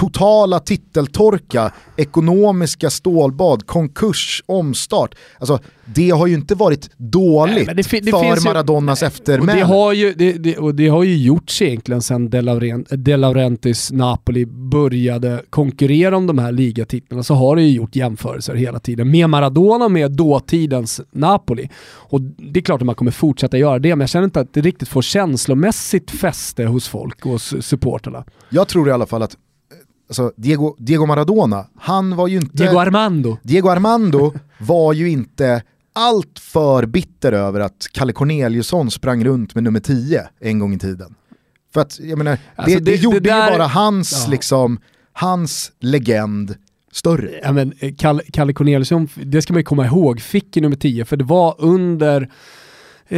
totala titeltorka, ekonomiska stålbad, konkurs, omstart. Alltså det har ju inte varit dåligt Nej, det det för ju- Maradonas eftermäle. det, har ju, det, det, och det har ju gjorts egentligen sedan De, Laurent, De Laurentiis Napoli började konkurrera om de här ligatitlarna så har det ju gjort jämförelser hela tiden med Maradona och med dåtidens Napoli. Och det är klart att man kommer fortsätta göra det, men jag känner inte att det riktigt får känslomässigt fäste hos folk och supporterna. Jag tror i alla fall att alltså Diego, Diego Maradona, han var ju inte... Diego Armando. Diego Armando var ju inte allt för bitter över att Kalle Corneliusson sprang runt med nummer 10 en gång i tiden. För att, jag menar, Alltså, det, det, det- gjorde det där- ju bara hans, Ja. liksom, hans legend större. Ja, men eh, Kalle, Kalle Corneliusson, det ska man ju komma ihåg, fick ju nummer 10 för det var under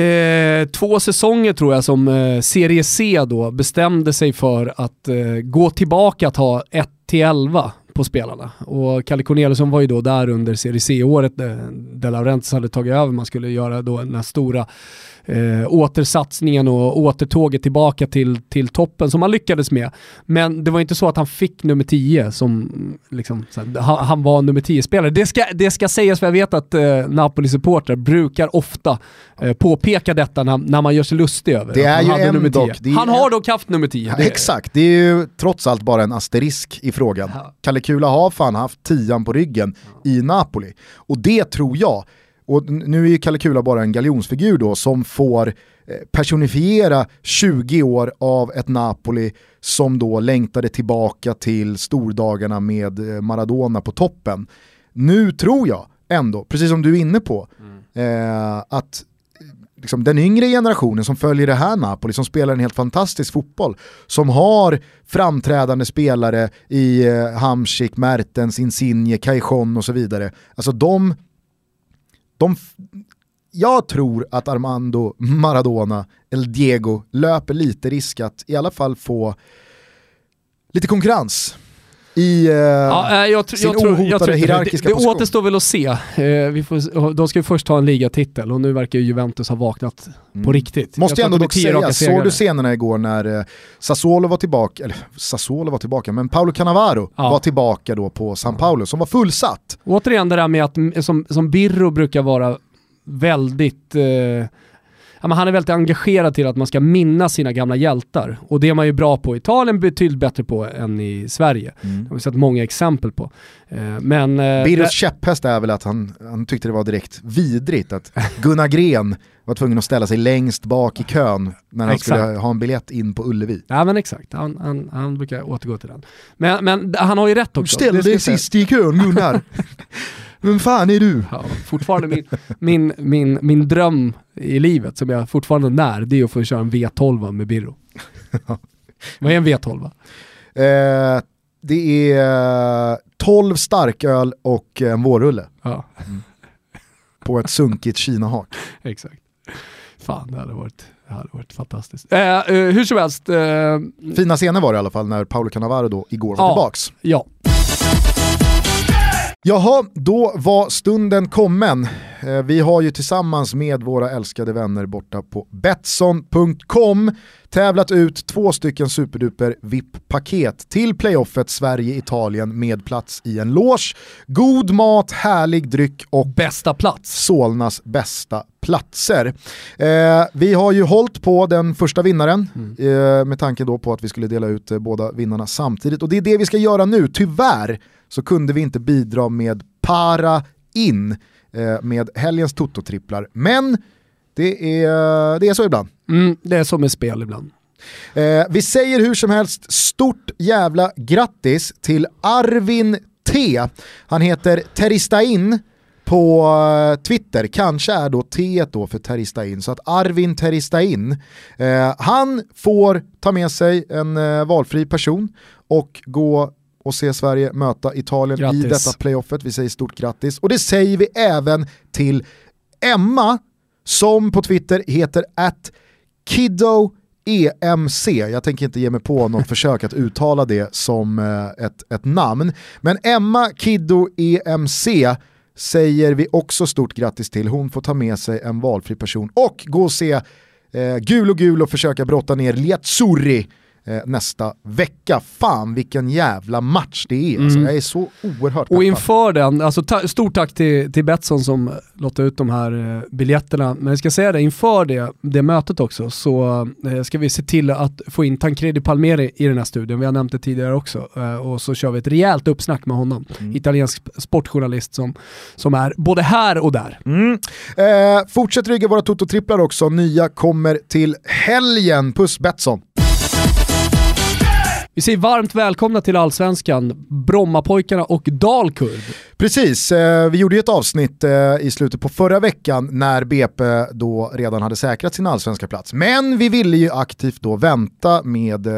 eh, två säsonger tror jag som eh, Serie C då bestämde sig för att eh, gå tillbaka att ha 1 till 11 på spelarna. Och Kalle Corneliusson var ju då där under Serie C-året De Laurentiis hade tagit över, man skulle göra då den här stora eh, återsatsningen och återtåget tillbaka till, till toppen som han lyckades med. Men det var inte så att han fick nummer 10 som liksom, här, han, han var nummer 10-spelare. Det ska, det ska sägas för jag vet att eh, Napoli-supportrar brukar ofta eh, påpeka detta när, när man gör sig lustig över Det är han ju nummer ändå- 10. det är- Han har dock haft nummer 10. Ja, exakt, det är ju trots allt bara en asterisk i frågan. Ja. Kalle Kula har fan haft tian på ryggen i Napoli. Och det tror jag, och nu är ju Kalle Kula bara en galjonsfigur då som får eh, personifiera 20 år av ett Napoli som då längtade tillbaka till stordagarna med eh, Maradona på toppen. Nu tror jag ändå, precis som du är inne på, eh, att liksom, den yngre generationen som följer det här Napoli, som spelar en helt fantastisk fotboll, som har framträdande spelare i eh, Hamsik, Mertens, Insigne, Cajon och så vidare. Alltså de, de, jag tror att Armando Maradona, eller Diego, löper lite risk att i alla fall få lite konkurrens i eh, Ja, eh, jag, sin jag, tror, jag ohotade tror det. hierarkiska det, det position. återstår väl att se. Eh, vi får, de ska ju först ta en ligatitel och nu verkar ju Juventus ha vaknat på riktigt. Måste Jag jag ändå det dock säga, såg du scenerna igår när eh, Sassuolo var tillbaka, eller Sassuolo var tillbaka, men Paolo Cannavaro Ja. var tillbaka då på San Paolo som var fullsatt. Återigen det där med att, mm, som, som Birro brukar vara väldigt, eh, men han är väldigt engagerad till att man ska minnas sina gamla hjältar. Och det är man ju bra på i Italien, betydligt bättre på än i Sverige. Det har vi sett många exempel på. Eh, men... Eh, Birros käpphäst är väl att han, han tyckte det var direkt vidrigt att Gunnar Gren var tvungen att ställa sig längst bak i kön när han Exakt. skulle ha en biljett in på Ullevi. Ja men exakt, han, han, han brukar återgå till den. Men, men han har ju rätt också. Det ska jag säga. i kön Gunnar. Vem fan är du? Ja, fortfarande min, min, min, min dröm i livet som jag fortfarande när, det är att få köra en V12 med Birro. Vad är en V12? Eh, det är 12 starköl och en vårrulle Ja, på ett sunkigt kinahak. exakt. Fan, det hade varit, det hade varit fantastiskt. Eh, eh, hur som helst, eh, Fina scener var det i alla fall när Paolo Cannavaro då igår var Ja. tillbaks. ja. Jaha, då var stunden kommen. Eh, Vi har ju tillsammans med våra älskade vänner borta på Betsson.com tävlat ut två stycken superduper VIP-paket till playoffet Sverige-Italien med plats i en loge, god mat, härlig dryck och Bästa plats. Solnas bästa platser. Eh, vi har ju hållit på den första vinnaren eh, med tanke då på att vi skulle dela ut eh, båda vinnarna samtidigt och det är det vi ska göra nu. Tyvärr så kunde vi inte bidra med para in eh, med helgens Toto-tripplar, men det är, det är så ibland. Mm, det är som med spel ibland. Eh, vi säger hur som helst stort jävla grattis till Arvin T. Han heter Teristain på eh, Twitter, kanske är då T då för Teristain, så att Arvin Teristain, eh, han får ta med sig en eh, valfri person och gå och se Sverige möta Italien i Grattis. detta playoffet. Vi säger stort grattis. Och det säger vi även till Emma som på Twitter heter att Kiddo EMC, jag tänker inte ge mig på något försök att uttala det som eh, ett, ett namn. Men Emma Kiddo EMC säger vi också stort grattis till. Hon får ta med sig en valfri person och gå och se eh, gul och gul och försöka brotta ner Liazzurri eh, nästa vecka. Fan vilken jävla match det är. Alltså, jag är så oerhört Och peppad. inför den, alltså ta, stort tack till, till Betsson som lottar ut de här eh, biljetterna. Men jag ska säga det, inför det, det mötet också så eh, ska vi se till att få in Tancredi Palmeri i den här studion. Vi har nämnt det tidigare också. Eh, och så kör vi ett rejält uppsnack med honom. Italiensk sportjournalist som, som är både här och där. Mm. Eh, fortsätt rygga våra Toto-tripplar också, nya kommer till helgen. Puss Betsson! Vi säger varmt välkomna till Allsvenskan, Brommapojkarna och Dalkurd. Precis, eh, vi gjorde ju ett avsnitt eh, i slutet på förra veckan när BP då redan hade säkrat sin allsvenska plats. Men vi ville ju aktivt då vänta med eh,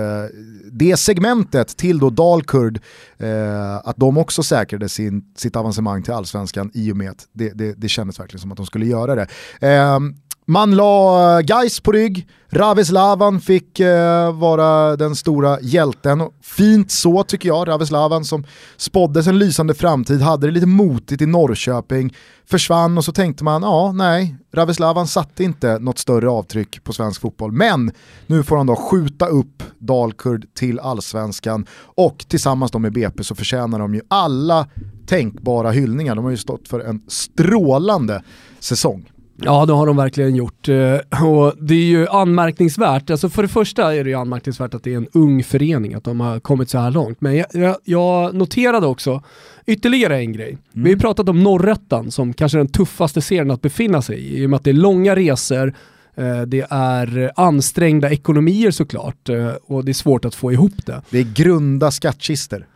det segmentet till då Dalkurd, att de också säkrade sin, sitt avancemang till allsvenskan i och med att det, det, det kändes verkligen som att de skulle göra det. Ehm, man la eh, Geis på rygg, Ravislavan fick eh, vara den stora hjälten. Fint så tycker jag, Ravislavan som spåddes en lysande framtid, hade det lite motigt i Norrköping, försvann och så tänkte man, ja nej, Ravislavan satte inte något större avtryck på svensk fotboll. Men nu får han då skjuta upp Dalkurd till allsvenskan och tillsammans då med BP så förtjänar de ju alla tänkbara hyllningar. De har ju stått för en strålande säsong. Ja det har de verkligen gjort eh, och det är ju anmärkningsvärt, alltså för det första är det ju anmärkningsvärt att det är en ung förening, att de har kommit så här långt. Men jag, jag, jag noterade också ytterligare en grej. Mm. Vi har ju pratat om Norrättan som kanske den tuffaste serien att befinna sig i, i och med att det är långa resor, eh, det är ansträngda ekonomier såklart eh, och det är svårt att få ihop det. Det är grunda skattkister.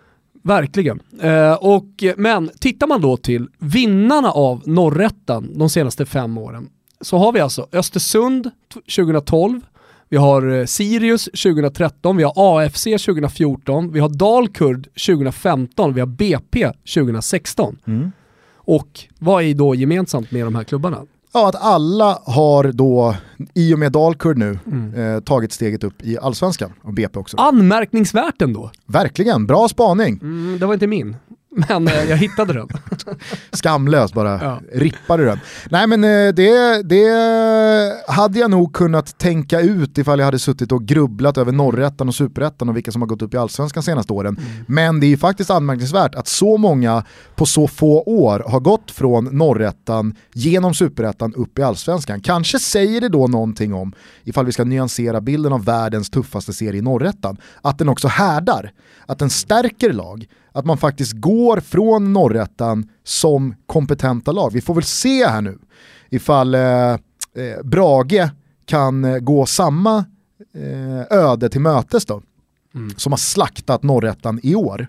Verkligen. Eh, och, men tittar man då till vinnarna av norrättan de senaste fem åren så har vi alltså Östersund 2012, vi har eh, Sirius 2013, vi har AFC 2014, vi har Dalkurd 2015, vi har BP 2016. Mm. Och vad är då gemensamt med de här klubbarna? Ja, att alla har då, i och med Dalkurd nu, mm. eh, tagit steget upp i allsvenskan och BP också. Anmärkningsvärt ändå. Verkligen, bra spaning. Mm, det var inte min men eh, jag hittade den. Skamlös bara, ja. rippade den. Nej men eh, det, det hade jag nog kunnat tänka ut ifall jag hade suttit och grubblat över norrättan och superettan och vilka som har gått upp i allsvenskan senaste åren. Mm. Men det är ju faktiskt anmärkningsvärt att så många på så få år har gått från norrättan genom superettan upp i allsvenskan. Kanske säger det då någonting om, ifall vi ska nyansera bilden av världens tuffaste serie i norrättan, att den också härdar, att den stärker lag, att man faktiskt går från norrättan som kompetenta lag. Vi får väl se här nu ifall eh, eh, Brage kan eh, gå samma eh, öde till mötes då. Mm. Som har slaktat norrättan i år.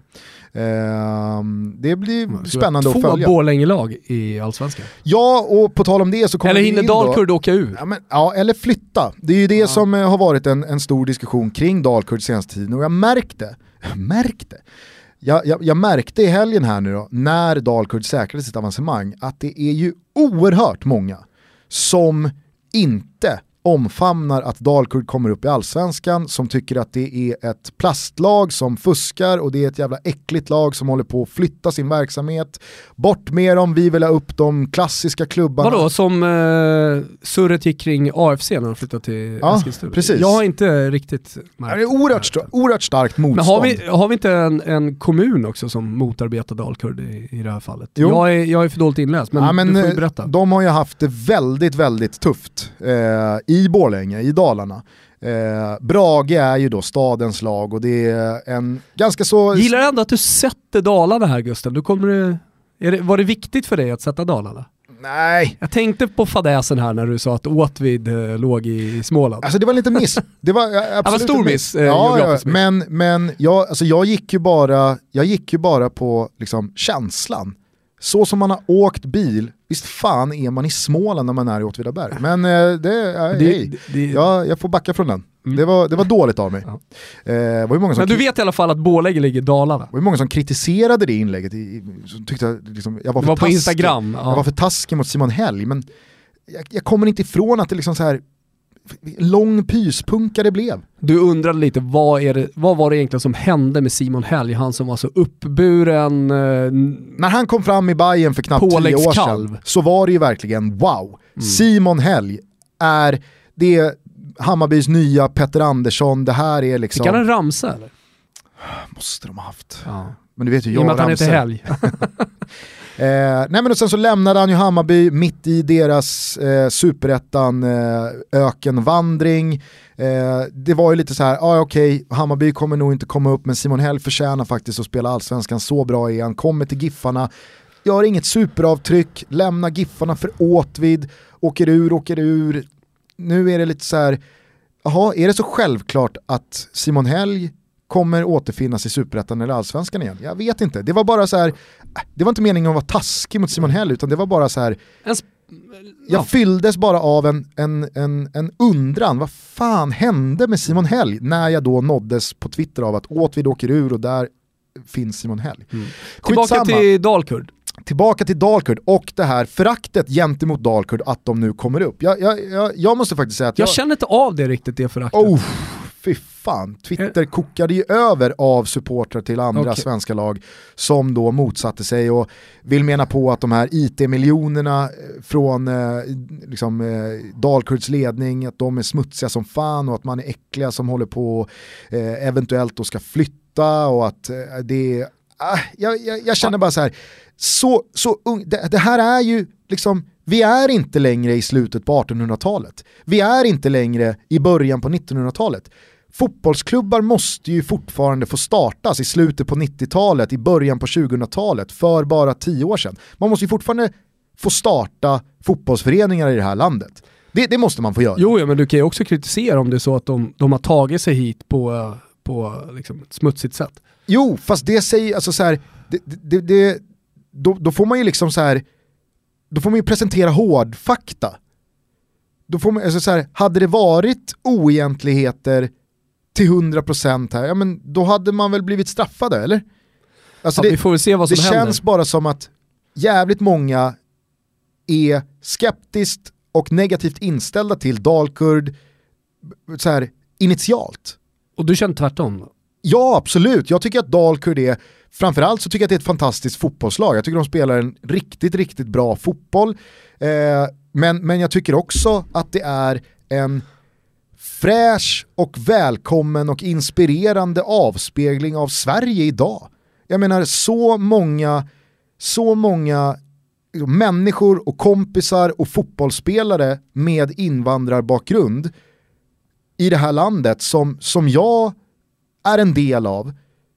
Eh, det blir mm, spännande att följa. Två Borlänge-lag i Allsvenskan. Ja, och på tal om det så kommer Eller hinner Dalkurd åka ur? Ja, men, ja, eller flytta. Det är ju det ja. som eh, har varit en, en stor diskussion kring Dalkurd senaste tiden och jag märkte, märkte jag, jag, jag, märkte i helgen här nu då, när Dalkurd säkrade sitt avancemang, att det är ju oerhört många som inte omfamnar att Dalkurd kommer upp i allsvenskan, som tycker att det är ett plastlag som fuskar och det är ett jävla äckligt lag som håller på att flytta sin verksamhet. Bort med dem, vi vill ha upp de klassiska klubbarna. Vadå, som eh, surret gick kring AFC när de flyttade till ja, Eskilstuna? Precis. Jag har inte riktigt märkt det. är oerhört, oerhört starkt motstånd. Men har vi, har vi inte en, en kommun också som motarbetar Dalkurd i, i det här fallet? Jo. Jag, är, jag är för dåligt inläst, men, ja, men du får ju berätta. De har ju haft det väldigt, väldigt tufft. Eh, i Borlänge, i Dalarna. Eh, Brage är ju då stadens lag och det är en ganska så... Gillar ändå att du sätter Dalarna här Gusten. Du kommer, är det, var det viktigt för dig att sätta Dalarna? Nej. Jag tänkte på fadäsen här när du sa att Åtvid eh, låg i Småland. Alltså det var lite miss. Det var absolut det var stor miss. Eh, ja, ja, men men jag, alltså jag, gick ju bara, jag gick ju bara på liksom, känslan. Så som man har åkt bil, visst fan är man i Småland när man är i Åtvidaberg. Men eh, det, äh, det, hej. det, jag, jag får backa från den. Mm. Det, var, det var dåligt av mig. Ja. Eh, var många som Men du vet i alla fall att Borlänge ligger i Dalarna. Det var många som kritiserade det inlägget, i, som tyckte liksom, jag var, för var på Instagram. Ja. Jag var för taskig mot Simon Helg, men jag, jag kommer inte ifrån att det liksom så här lång pyspunka det blev. Du undrade lite, vad, är det, vad var det egentligen som hände med Simon Helg, han som var så uppburen? Eh, När han kom fram i Bayern för knappt tio år sedan så var det ju verkligen wow. Mm. Simon Helg är det Hammarbys nya Petter Andersson, det här är liksom... Fick han en ramsa eller? Måste de ha haft. Ja. Men du vet ju, jag I och med att han heter Helg. Eh, nej men och sen så lämnade han ju Hammarby mitt i deras eh, superettan eh, Ökenvandring. Eh, det var ju lite så här, ah, okej, okay, Hammarby kommer nog inte komma upp men Simon Hell förtjänar faktiskt att spela allsvenskan, så bra är han, kommer till Giffarna, gör inget superavtryck, lämnar Giffarna för Åtvid, åker ur, åker ur. Nu är det lite så här, jaha, är det så självklart att Simon Helg kommer återfinnas i superettan eller allsvenskan igen? Jag vet inte. Det var bara så här, det var inte meningen att vara taskig mot Simon Häll utan det var bara så här, jag ja. fylldes bara av en, en, en, en undran, vad fan hände med Simon Helg när jag då nåddes på Twitter av att Åtvid åker ur och där finns Simon Helg. Mm. Tillbaka till Dalkurd. Tillbaka till Dalkurd och det här föraktet gentemot Dalkurd att de nu kommer upp. Jag, jag, jag, jag måste faktiskt säga att Jag jag, känner inte av det riktigt, det föraktet. Oh, fy fan. Twitter kokade ju över av supportrar till andra Okej. svenska lag som då motsatte sig och vill mena på att de här IT-miljonerna eh, från eh, liksom, eh, Dalkurds ledning, att de är smutsiga som fan och att man är äckliga som håller på eh, eventuellt då ska flytta och att eh, det är Ah, jag, jag, jag känner bara så här, så, så ung, det, det här är ju liksom, vi är inte längre i slutet på 1800-talet. Vi är inte längre i början på 1900-talet. Fotbollsklubbar måste ju fortfarande få startas i slutet på 90-talet, i början på 2000-talet, för bara tio år sedan. Man måste ju fortfarande få starta fotbollsföreningar i det här landet. Det, det måste man få göra. Jo, ja, men du kan ju också kritisera om det är så att de, de har tagit sig hit på, på liksom, ett smutsigt sätt. Jo, fast det säger, alltså så här, det, det, det, då, då får man ju liksom så här, då får man ju presentera hårdfakta. Då får man, alltså så här, hade det varit oegentligheter till 100% här, ja men då hade man väl blivit straffade eller? Alltså Ja, det, vi får väl se vad som det händer. känns bara som att jävligt många är skeptiskt och negativt inställda till Dalkurd så här, initialt. Och du känner tvärtom? Ja, absolut. Jag tycker att Dalkurd är, framförallt så tycker jag att det är ett fantastiskt fotbollslag. Jag tycker de spelar en riktigt, riktigt bra fotboll. Eh, men, men jag tycker också att det är en fräsch och välkommen och inspirerande avspegling av Sverige idag. Jag menar så många, så många människor och kompisar och fotbollsspelare med invandrarbakgrund i det här landet som, som jag är en del av.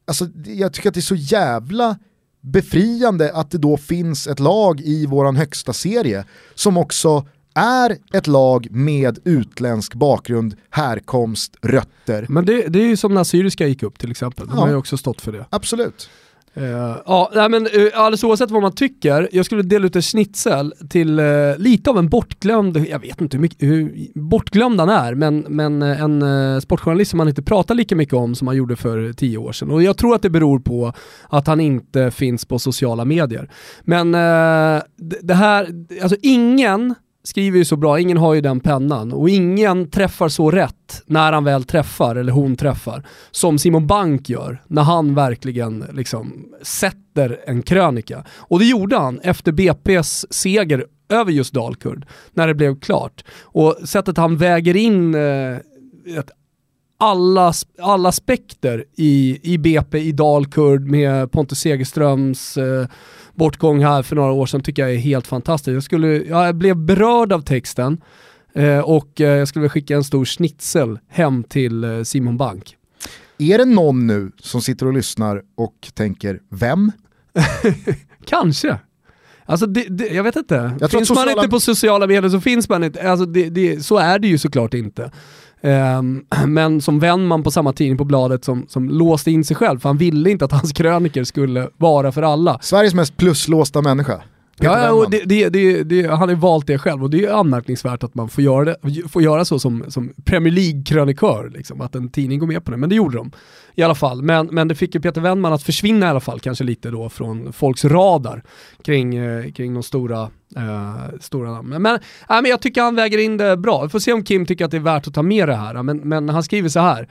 Alltså, jag tycker att det är så jävla befriande att det då finns ett lag i våran högsta serie som också är ett lag med utländsk bakgrund, härkomst, rötter. Men det, det är ju som när Syriska gick upp till exempel. De Ja. har ju också stått för det. Absolut. Eh, ja, men uh, alldeles oavsett vad man tycker, jag skulle dela ut en schnitzel till eh, lite av en bortglömd, jag vet inte hur, mycket, hur bortglömd han är, men, men eh, en uh, sportjournalist som man inte pratar lika mycket om som han gjorde för tio år sedan. Och jag tror att det beror på att han inte finns på sociala medier. Men det, det här, alltså ingen skriver ju så bra, ingen har ju den pennan och ingen träffar så rätt när han väl träffar, eller hon träffar, som Simon Bank gör när han verkligen liksom sätter en krönika. Och det gjorde han efter BP's seger över just Dalkurd, när det blev klart. Och sättet han väger in eh, ett alla, alla aspekter i, i BP, i Dalkurd med Pontus Segerströms eh, bortgång här för några år sedan tycker jag är helt fantastiskt. Jag, skulle, jag blev berörd av texten eh, och eh, jag skulle vilja skicka en stor schnitzel hem till eh, Simon Bank. Är det någon nu som sitter och lyssnar och tänker, vem? Kanske. Alltså det, det, jag vet inte. Jag finns att man sociala- inte på sociala medier så finns man inte. Alltså det, så är det ju såklart inte. Ehm, men som vän man på samma tidning på bladet som, som låste in sig själv, för han ville inte att hans kröniker skulle vara för alla. Sveriges mest pluslåsta människa. Peter Ja, och det, det, det, det, han har ju valt det själv och det är anmärkningsvärt att man får göra, det, får göra så som, som Premier League-krönikör, liksom, att en tidning går med på det. Men det gjorde de i alla fall. Men, men det fick ju Peter Wennman att försvinna i alla fall, kanske lite då från folks radar kring, eh, kring de stora, eh, stora namnen. Men, äh, men jag tycker han väger in det bra. Vi får se om Kim tycker att det är värt att ta med det här. Men, men han skriver så här.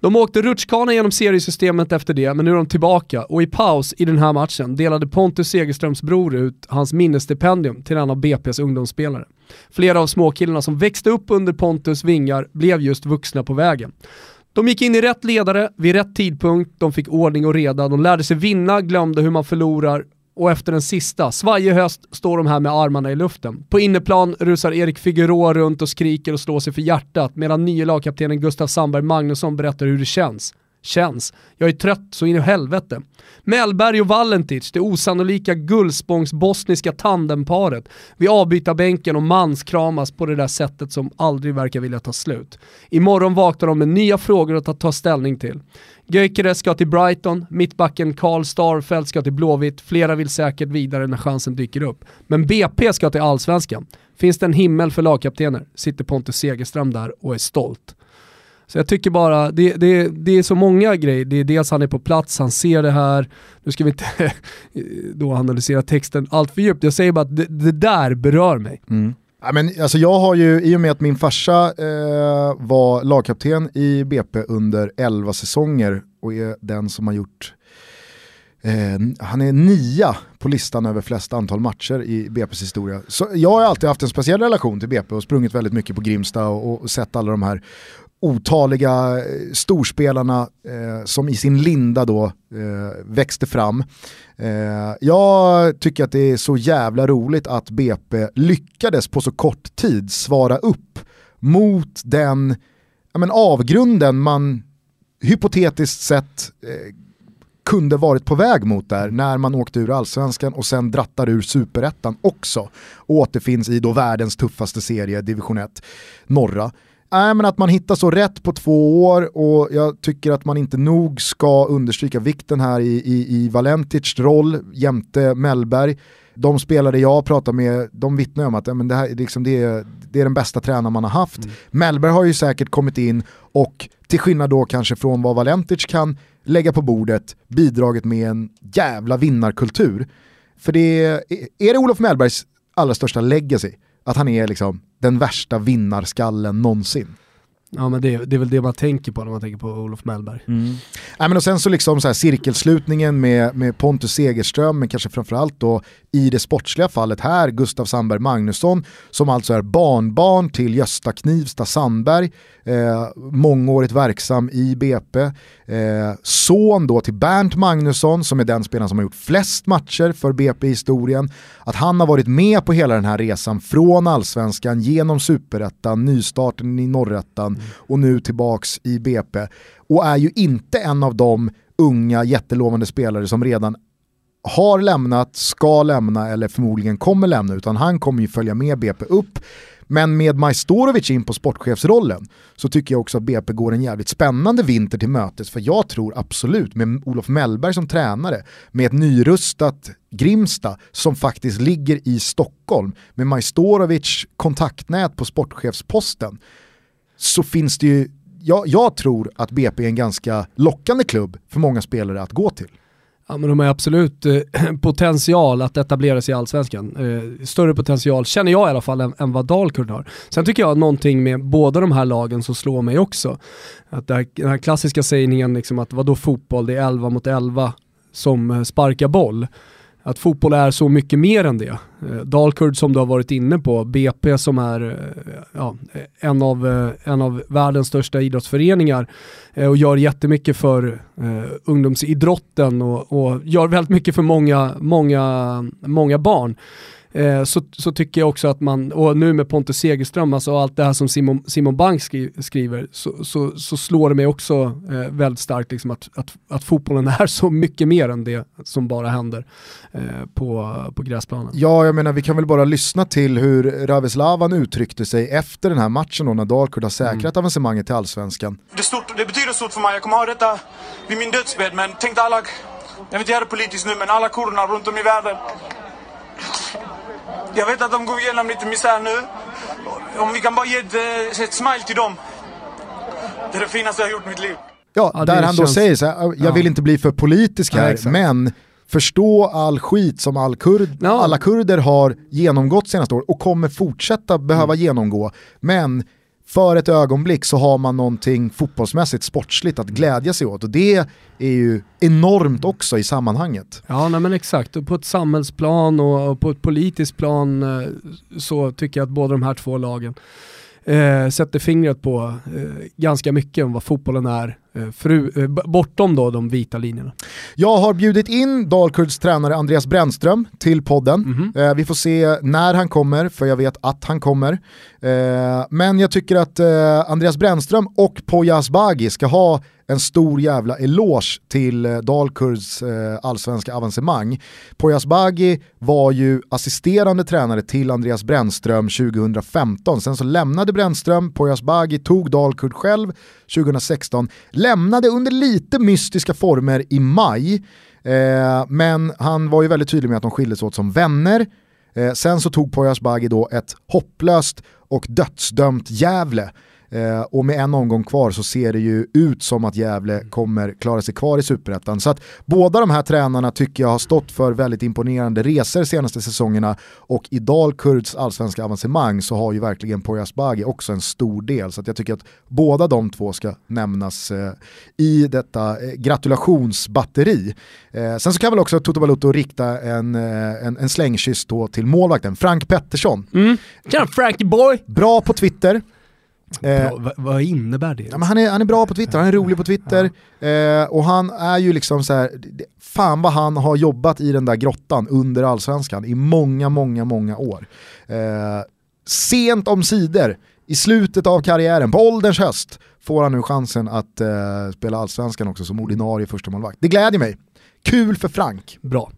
De åkte rutschkana genom seriesystemet efter det, men nu är de tillbaka och i paus i den här matchen delade Pontus Segerströms bror ut hans minnesstipendium till en av BP's ungdomsspelare. Flera av småkillarna som växte upp under Pontus vingar blev just vuxna på vägen. De gick in i rätt ledare vid rätt tidpunkt, de fick ordning och reda, de lärde sig vinna, glömde hur man förlorar och efter den sista, svajig höst, står de här med armarna i luften. På inneplan rusar Erik Figueroa runt och skriker och slår sig för hjärtat medan nye lagkaptenen Gustav Sandberg Magnusson berättar hur det känns. Känns. Jag är trött så in i helvete. Mellberg och Valentic, det osannolika guldspångs-bosniska tandemparet. Vi avbytarbänken och manskramas på det där sättet som aldrig verkar vilja ta slut. Imorgon vaknar de med nya frågor att ta ställning till. Gyökeres ska till Brighton, mittbacken Karl Starfelt ska till Blåvitt, flera vill säkert vidare när chansen dyker upp. Men BP ska till Allsvenskan. Finns det en himmel för lagkaptener sitter Pontus Segerström där och är stolt. Så jag tycker bara, det, det, det är så många grejer. Det är dels han är på plats, han ser det här. Nu ska vi inte då analysera texten allt för djupt. Jag säger bara att det, det där berör mig. Mm. Ja, men, alltså, jag har ju, i och med att min farsa eh, var lagkapten i BP under 11 säsonger och är den som har gjort Eh, han är nia på listan över flest antal matcher i BP's historia. Så jag har alltid haft en speciell relation till BP och sprungit väldigt mycket på Grimsta och, och sett alla de här otaliga eh, storspelarna eh, som i sin linda då eh, växte fram. Eh, jag tycker att det är så jävla roligt att BP lyckades på så kort tid svara upp mot den ja, men avgrunden man hypotetiskt sett eh, kunde varit på väg mot där när man åkte ur allsvenskan och sen drattar ur superettan också. Och återfinns i då världens tuffaste serie, division 1, norra. Nej, men att man hittar så rätt på två år och jag tycker att man inte nog ska understryka vikten här i, i, i Valentic roll jämte Mellberg. De spelare jag pratar med, de vittnar om att ja, men det, här, liksom, det, är, det är den bästa tränaren man har haft. Mm. Mellberg har ju säkert kommit in och till skillnad då kanske från vad Valentic kan lägga på bordet, bidragit med en jävla vinnarkultur. För det är, är det Olof Mellbergs allra största legacy, att han är liksom den värsta vinnarskallen någonsin. Ja men det, det, är väl det man tänker på när man tänker på Olof Mellberg. Mm. Ja, men och sen så liksom så här cirkelslutningen med, med Pontus Segerström, men kanske framförallt då i det sportsliga fallet här, Gustav Sandberg Magnusson, som alltså är barnbarn till Gösta Knivsta Sandberg, eh, mångårigt verksam i BP. Eh, son då till Bernt Magnusson, som är den spelaren som har gjort flest matcher för BP i historien. Att han har varit med på hela den här resan från allsvenskan, genom superettan, nystarten i norrettan mm. och nu tillbaks i BP. Och är ju inte en av de unga jättelovande spelare som redan har lämnat, ska lämna eller förmodligen kommer lämna utan han kommer ju följa med BP upp. Men med Majstorovic in på sportchefsrollen så tycker jag också att BP går en jävligt spännande vinter till mötes för jag tror absolut med Olof Mellberg som tränare, med ett nyrustat Grimsta som faktiskt ligger i Stockholm med Majstorovic kontaktnät på sportchefsposten så finns det ju, jag, jag tror att BP är en ganska lockande klubb för många spelare att gå till. Ja men de har absolut eh, potential att etablera sig i allsvenskan. Eh, större potential känner jag i alla fall än, än vad Dalkurd har. Sen tycker jag någonting med båda de här lagen som slår mig också. Att här, den här klassiska sägningen liksom att vadå fotboll, det är 11 mot 11 som eh, sparkar boll att fotboll är så mycket mer än det. Eh, Dalkurd som du har varit inne på, BP som är eh, ja, eh, en, av, en av världens största idrottsföreningar och gör jättemycket för ungdomsidrotten och, och gör väldigt mycket för många, många, många barn. Eh, så, så tycker jag också att man, och nu med Pontus Segerström, alltså allt det här som Simon, Simon Bank skri, skriver, så, så, så, slår det mig också eh, väldigt starkt liksom att, att, att fotbollen är så mycket mer än det som bara händer eh, på, på gräsplanen. Ja, jag menar vi kan väl bara lyssna till hur Raveslavan uttryckte sig efter den här matchen då när Dalkurd har säkrat mm. avancemanget till allsvenskan. Det, stort, det betyder stort för mig, jag kommer ha detta vid min dödsbädd, men tänk alla, jag vill inte göra det politiskt nu, men alla kurderna runt om i världen jag vet att de går igenom lite misär nu. Om vi kan bara ge ett, eh, ett smile till dem. Det är det finaste jag har gjort i mitt liv. Ja, ja där han känns... då säger så här, jag ja. vill inte bli för politisk här, ja, men förstå all skit som all kurd, ja. alla kurder har genomgått senaste år och kommer fortsätta behöva mm. genomgå. Men för ett ögonblick så har man någonting fotbollsmässigt sportsligt att glädja sig åt och det är ju enormt också i sammanhanget. Ja nej men exakt, och på ett samhällsplan och på ett politiskt plan eh, så tycker jag att båda de här två lagen eh, sätter fingret på eh, ganska mycket om vad fotbollen är fru, eh, bortom då de vita linjerna. Jag har bjudit in Dalkurds tränare Andreas Brännström till podden. Mm -hmm. vi får se när han kommer, för jag vet att han kommer. Eh, men jag tycker att Andreas Brännström och Poya Asbaghi ska ha en stor jävla eloge till eh, Dalkurds eh, allsvenska avancemang. Poyas Bagi var ju assisterande tränare till Andreas Brännström 2015. Sen så lämnade Brännström, Poyas Bagi tog Dalkurd själv 2016, lämnade under lite mystiska former i maj, eh, men han var ju väldigt tydlig med att de skildes åt som vänner. Eh, sen så tog Poyas Bagi då ett hopplöst och dödsdömt Gävle Eh, och med en omgång kvar så ser det ju ut som att Gävle kommer klara sig kvar i superettan. Så att båda de här tränarna tycker jag har stått för väldigt imponerande resor de senaste säsongerna och i Dalkurds allsvenska avancemang så har ju verkligen Poyas Bagi också en stor del. Så att jag tycker att båda de två ska nämnas eh, i detta eh, gratulationsbatteri. Eh, sen så kan väl också Toto Balotto rikta en, eh, en, en slängkyss till målvakten Frank Pettersson. Mm. Tjena Frankie boy! Bra på Twitter. Eh, vad, vad, innebär det? Ja, han, är, han är bra på Twitter, han är rolig på Twitter ja. eh, och han är ju liksom så här, fan vad han har jobbat i den där grottan under allsvenskan i många, många, många år. Eh, sent om sidor, i slutet av karriären, på ålderns höst, får han nu chansen att eh, spela allsvenskan också som ordinarie första målvakt. Det glädjer mig. Kul för Frank. Bra.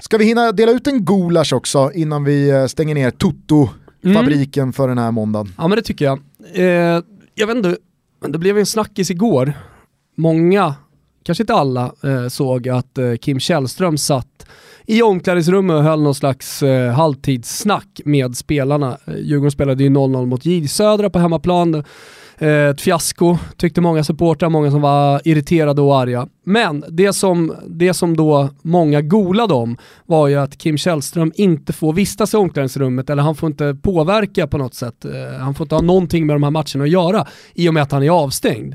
Ska vi hinna dela ut en gulasch också innan vi eh, stänger ner Toto mm. fabriken för den här måndagen. Ja men det tycker jag. Eh, jag vet inte, det blev en snackis igår. Många, kanske inte alla, eh, såg att eh, Kim Källström satt i omklädningsrummet och höll någon slags eh, halvtidssnack med spelarna. Eh, Djurgården spelade ju 0-0 mot J Södra på hemmaplan. Eh, ett fiasko, tyckte många supportrar, många som var irriterade och arga. Men det som, det som då många golade om var ju att Kim Källström inte får vistas i omklädningsrummet eller han får inte påverka på något sätt. Eh, han får inte ha någonting med de här matcherna att göra i och med att han är avstängd.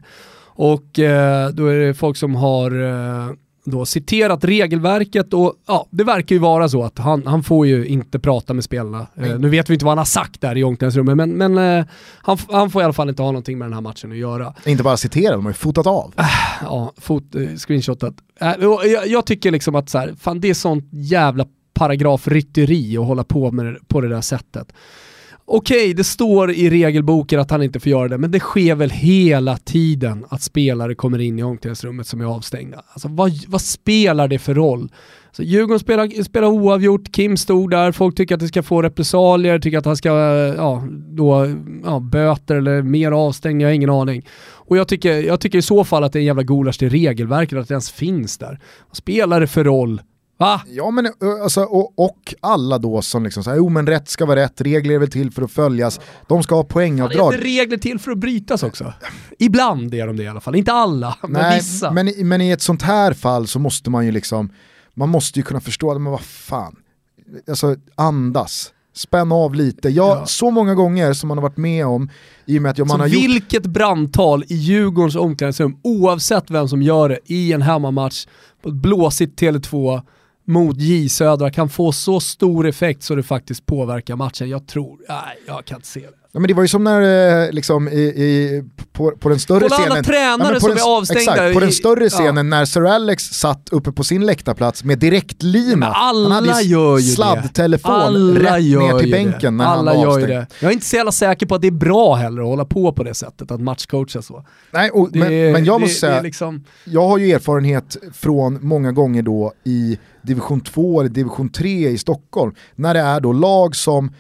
Och eh, då är det folk som har eh, då citerat regelverket och ja, det verkar ju vara så att han, han får ju inte prata med spelarna. Eh, nu vet vi inte vad han har sagt där i omklädningsrummet men, men eh, han, han får i alla fall inte ha någonting med den här matchen att göra. Inte bara citera, de har ju fotat av. Äh, ja, fot, eh, screenshotat. Äh, jag, jag, tycker liksom att så här, fan det är sånt jävla paragrafrytteri att hålla på med det, på det där sättet. Okej, okay, det står i regelboken att han inte får göra det, men det sker väl hela tiden att spelare kommer in i omklädningsrummet som är avstängda. Alltså vad, vad spelar det för roll? Så Djurgården spelar, spelar oavgjort, Kim stod där, folk tycker att det ska få repressalier, tycker att han ska ja, då, ja, böter eller mer avstängning, jag har ingen aning. Och jag tycker, jag tycker i så fall att det är en jävla gulasch till regelverket att det ens finns där. Vad spelar det för roll? Va? Ja men alltså, och, och alla då som liksom säger jo men rätt ska vara rätt, regler är väl till för att följas, de ska ha poängavdrag. Är inte regler till för att brytas också? Ibland är de det i alla fall, inte alla, men Nej, vissa. Men, men i ett sånt här fall så måste man ju liksom, man måste ju kunna förstå, men vad fan, alltså andas. Spänn av lite. Jag, ja. Så många gånger som man har varit med om i och med att man så har vilket gjort... brandtal i Djurgårdens omklädningsrum, oavsett vem som gör det, i en hemmamatch, på ett blåsigt Tele2, mot J Södra kan få så stor effekt så det faktiskt påverkar matchen. Jag tror, nej jag kan inte se det. Ja, men det var ju som när, eh, liksom, i, i, på, på den större på scenen... alla tränare ja, som den, är avstängda. Exakt, på den större scenen ja. när Sir Alex satt uppe på sin läktarplats med direktlina. alla han hade ju sladdtelefon alla rätt ner till bänken när alla han var avstängd. Det. Jag är inte så jävla säker på att det är bra heller att hålla på på det sättet, att matchcoacha så. Nej, och, det, men, men, jag måste det, säga, liksom... jag har ju erfarenhet från många gånger då i division 2 eller division 3 i Stockholm, när det är då lag som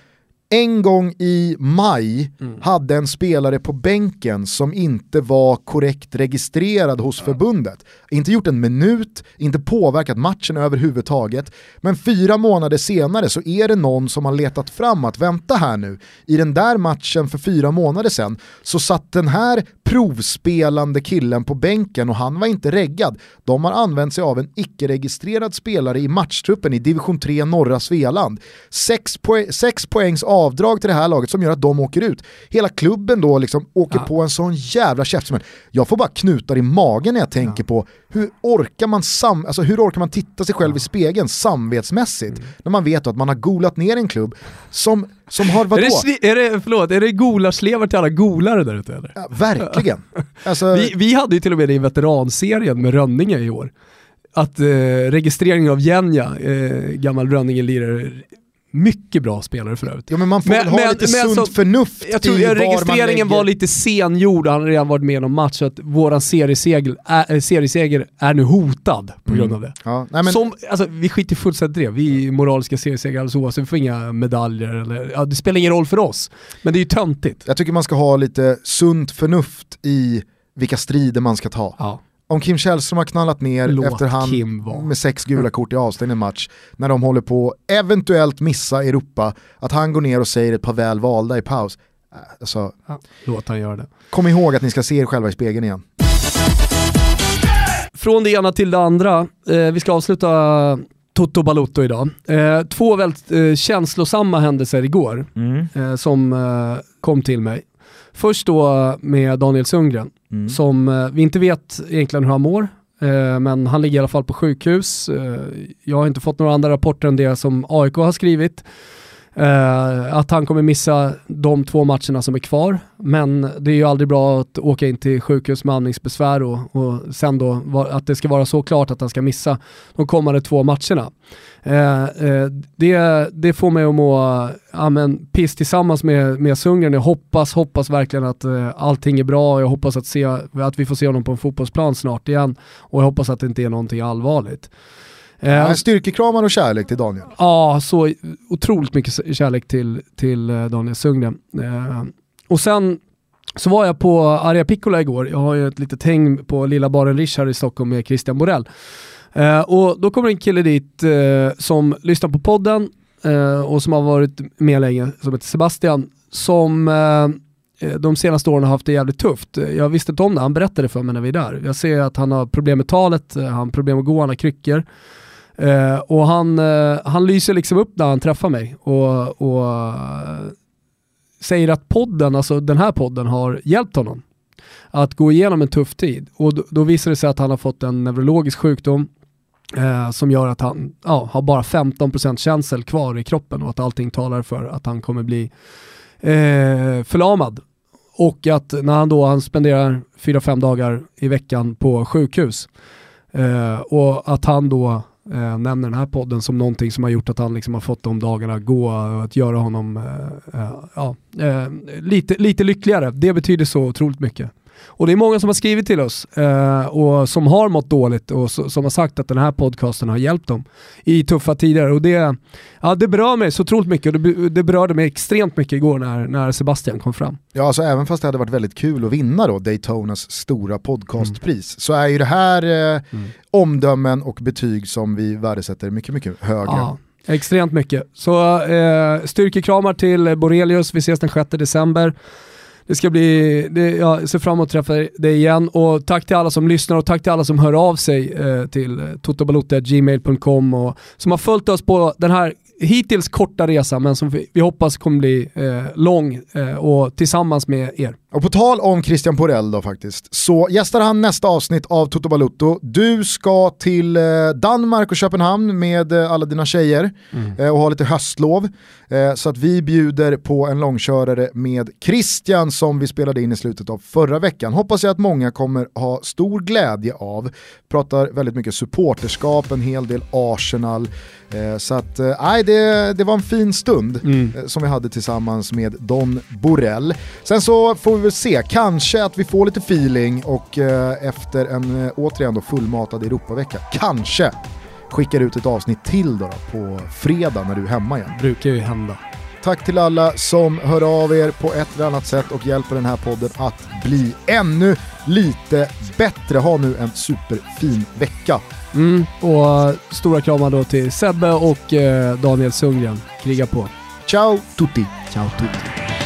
en gång i maj mm. hade en spelare på bänken som inte var korrekt registrerad hos förbundet. Inte gjort en minut, inte påverkat matchen överhuvudtaget. Men fyra månader senare så är det någon som har letat fram att vänta här nu, i den där matchen för fyra månader sedan så satt den här provspelande killen på bänken och han var inte reggad. De har använt sig av en icke-registrerad spelare i matchtruppen i division 3 norra Svealand. Sex, poäng, sex poängs avdrag till det här laget som gör att de åker ut. Hela klubben då liksom åker ja. på en sån jävla käftsmäll. Jag får bara knutar i magen när jag tänker ja. på hur orkar man sam alltså hur orkar man titta sig själv ja. i spegeln samvetsmässigt mm. när man vet att man har golat ner en klubb som, som har vadå? Är det, är det, förlåt, är det gulaschlever till alla golare där ute eller? Ja, verkligen. Alltså... Vi, vi hade ju till och med det i veteranserien med Rönninge i år. Att eh, registreringen av Jenja, eh, gammal Rönninge-lirare, Mycket bra spelare för övrigt. Ja men man får väl ha lite sunt alltså, förnuft Jag tror i var registreringen var lite sengjord, han har redan varit med någon match, så att våran serieseger är, äh, serieseger är nu hotad på grund av det. Ja, nej, men, Som, alltså, vi skiter fullständigt i det, vi är moraliska seriesegrar alldeles oavsett, vi får inga medaljer eller, ja, det spelar ingen roll för oss. Men det är ju töntigt. jag tycker man ska ha lite sunt förnuft i vilka strider man ska ta. Ja. Om Kim Källström har knallat ner Låt efter han med sex gula kort i avstängd match, när de håller på eventuellt missa Europa, att han går ner och säger ett par väl valda i paus. Äh, Alltså, Låt han göra det. kom ihåg att ni ska se er själva i spegeln igen. Från det ena till det andra. Eh, vi ska avsluta Toto Balotto idag. Eh, två väldigt eh, känslosamma händelser igår eh, som eh, kom till mig. Först då med Daniel Sundgren som eh, vi inte vet egentligen hur han mår. Eh, men han ligger i alla fall på sjukhus. Eh, jag har inte fått några andra rapporter än det som AIK har skrivit. Eh, att han kommer missa de två matcherna som är kvar. Men det är ju aldrig bra att åka in till sjukhus med andningsbesvär och, och sen då att det ska vara så klart att han ska missa de kommande två matcherna. Eh, eh, det, det får mig att må ja, men, piss tillsammans med, med Sundgren. Jag hoppas, hoppas verkligen att eh, allting är bra. och Jag hoppas att, se, att vi får se honom på en fotbollsplan snart igen. Och jag hoppas att det inte är någonting allvarligt. Eh, styrkekramar och kärlek till Daniel. Ja, så otroligt mycket kärlek till, till eh, Daniel Sundgren. Eh, och sen så var jag på Arja Piccola igår, jag har ju ett litet häng på Lilla Baren Rish här i Stockholm med Christian Borell. Eh, och då kommer en kille dit eh, som lyssnar på podden eh, och som har varit med länge, som heter Sebastian, som eh, eh, de senaste åren har haft det jävligt tufft. Jag visste inte om det, han berättade för mig när vi är där. Jag ser att han har problem med talet, han har problem att gå, han har kryckor. Eh, och han, eh, han lyser liksom upp när han träffar mig och, och eh, säger att podden, alltså den här podden har hjälpt honom att gå igenom en tuff tid. Och då, då visar det sig att han har fått en neurologisk sjukdom eh, som gör att han ja, har bara 15% känsel kvar i kroppen och att allting talar för att han kommer bli eh, förlamad. Och att när han då han spenderar 4-5 dagar i veckan på sjukhus eh, och att han då eh, nämner den här podden som någonting som har gjort att han liksom har fått de dagarna gå och att göra honom eh, eh, ja, eh, lite, lite lyckligare. Det betyder så otroligt mycket. Och det är många som har skrivit till oss eh, och som har mått dåligt och so- som har sagt att den här podcasten har hjälpt dem i tuffa tider. Och det, ja, det berör mig så otroligt mycket och det, det berörde mig extremt mycket igår när, när Sebastian kom fram. Ja, alltså även fast det hade varit väldigt kul att vinna då Daytonas stora podcastpris så är ju det här eh, omdömen och betyg som vi värdesätter mycket, mycket högre. Ja, extremt mycket. Så eh, styrkekramar till Borelius, vi ses den 6 december. Det ska bli, det, jag ser fram emot att träffa dig igen och tack till alla som lyssnar och tack till alla som hör av sig eh, till eh, totobalotto.gmail.com och som har följt oss på den här hittills korta resan men som vi, vi hoppas kommer bli eh, lång eh, och tillsammans med er. Och på tal om Christian Porell då faktiskt, så gästar han nästa avsnitt av Toto Balutto. Du ska till eh, Danmark och Köpenhamn med eh, alla dina tjejer eh, och ha lite höstlov. Så att vi bjuder på en långkörare med Christian som vi spelade in i slutet av förra veckan. Hoppas jag att många kommer ha stor glädje av. Pratar väldigt mycket supporterskap, en hel del Arsenal. Så att, nej, det, det var en fin stund eh, som vi hade tillsammans med Don Borell. Sen så får vi väl se, kanske att vi får lite feeling och eh, efter en eh, återigen då fullmatad Europavecka, kanske skickar ut ett avsnitt till då, då på fredag när du är hemma igen. Brukar ju hända. Tack till alla som hör av er på ett eller annat sätt och hjälper den här podden att bli ännu lite bättre. Ha nu en superfin vecka. Mm, och eh, stora kramar då till Sebbe och eh, Daniel Sundgren. Kriga på. Ciao tutti! Ciao tutti.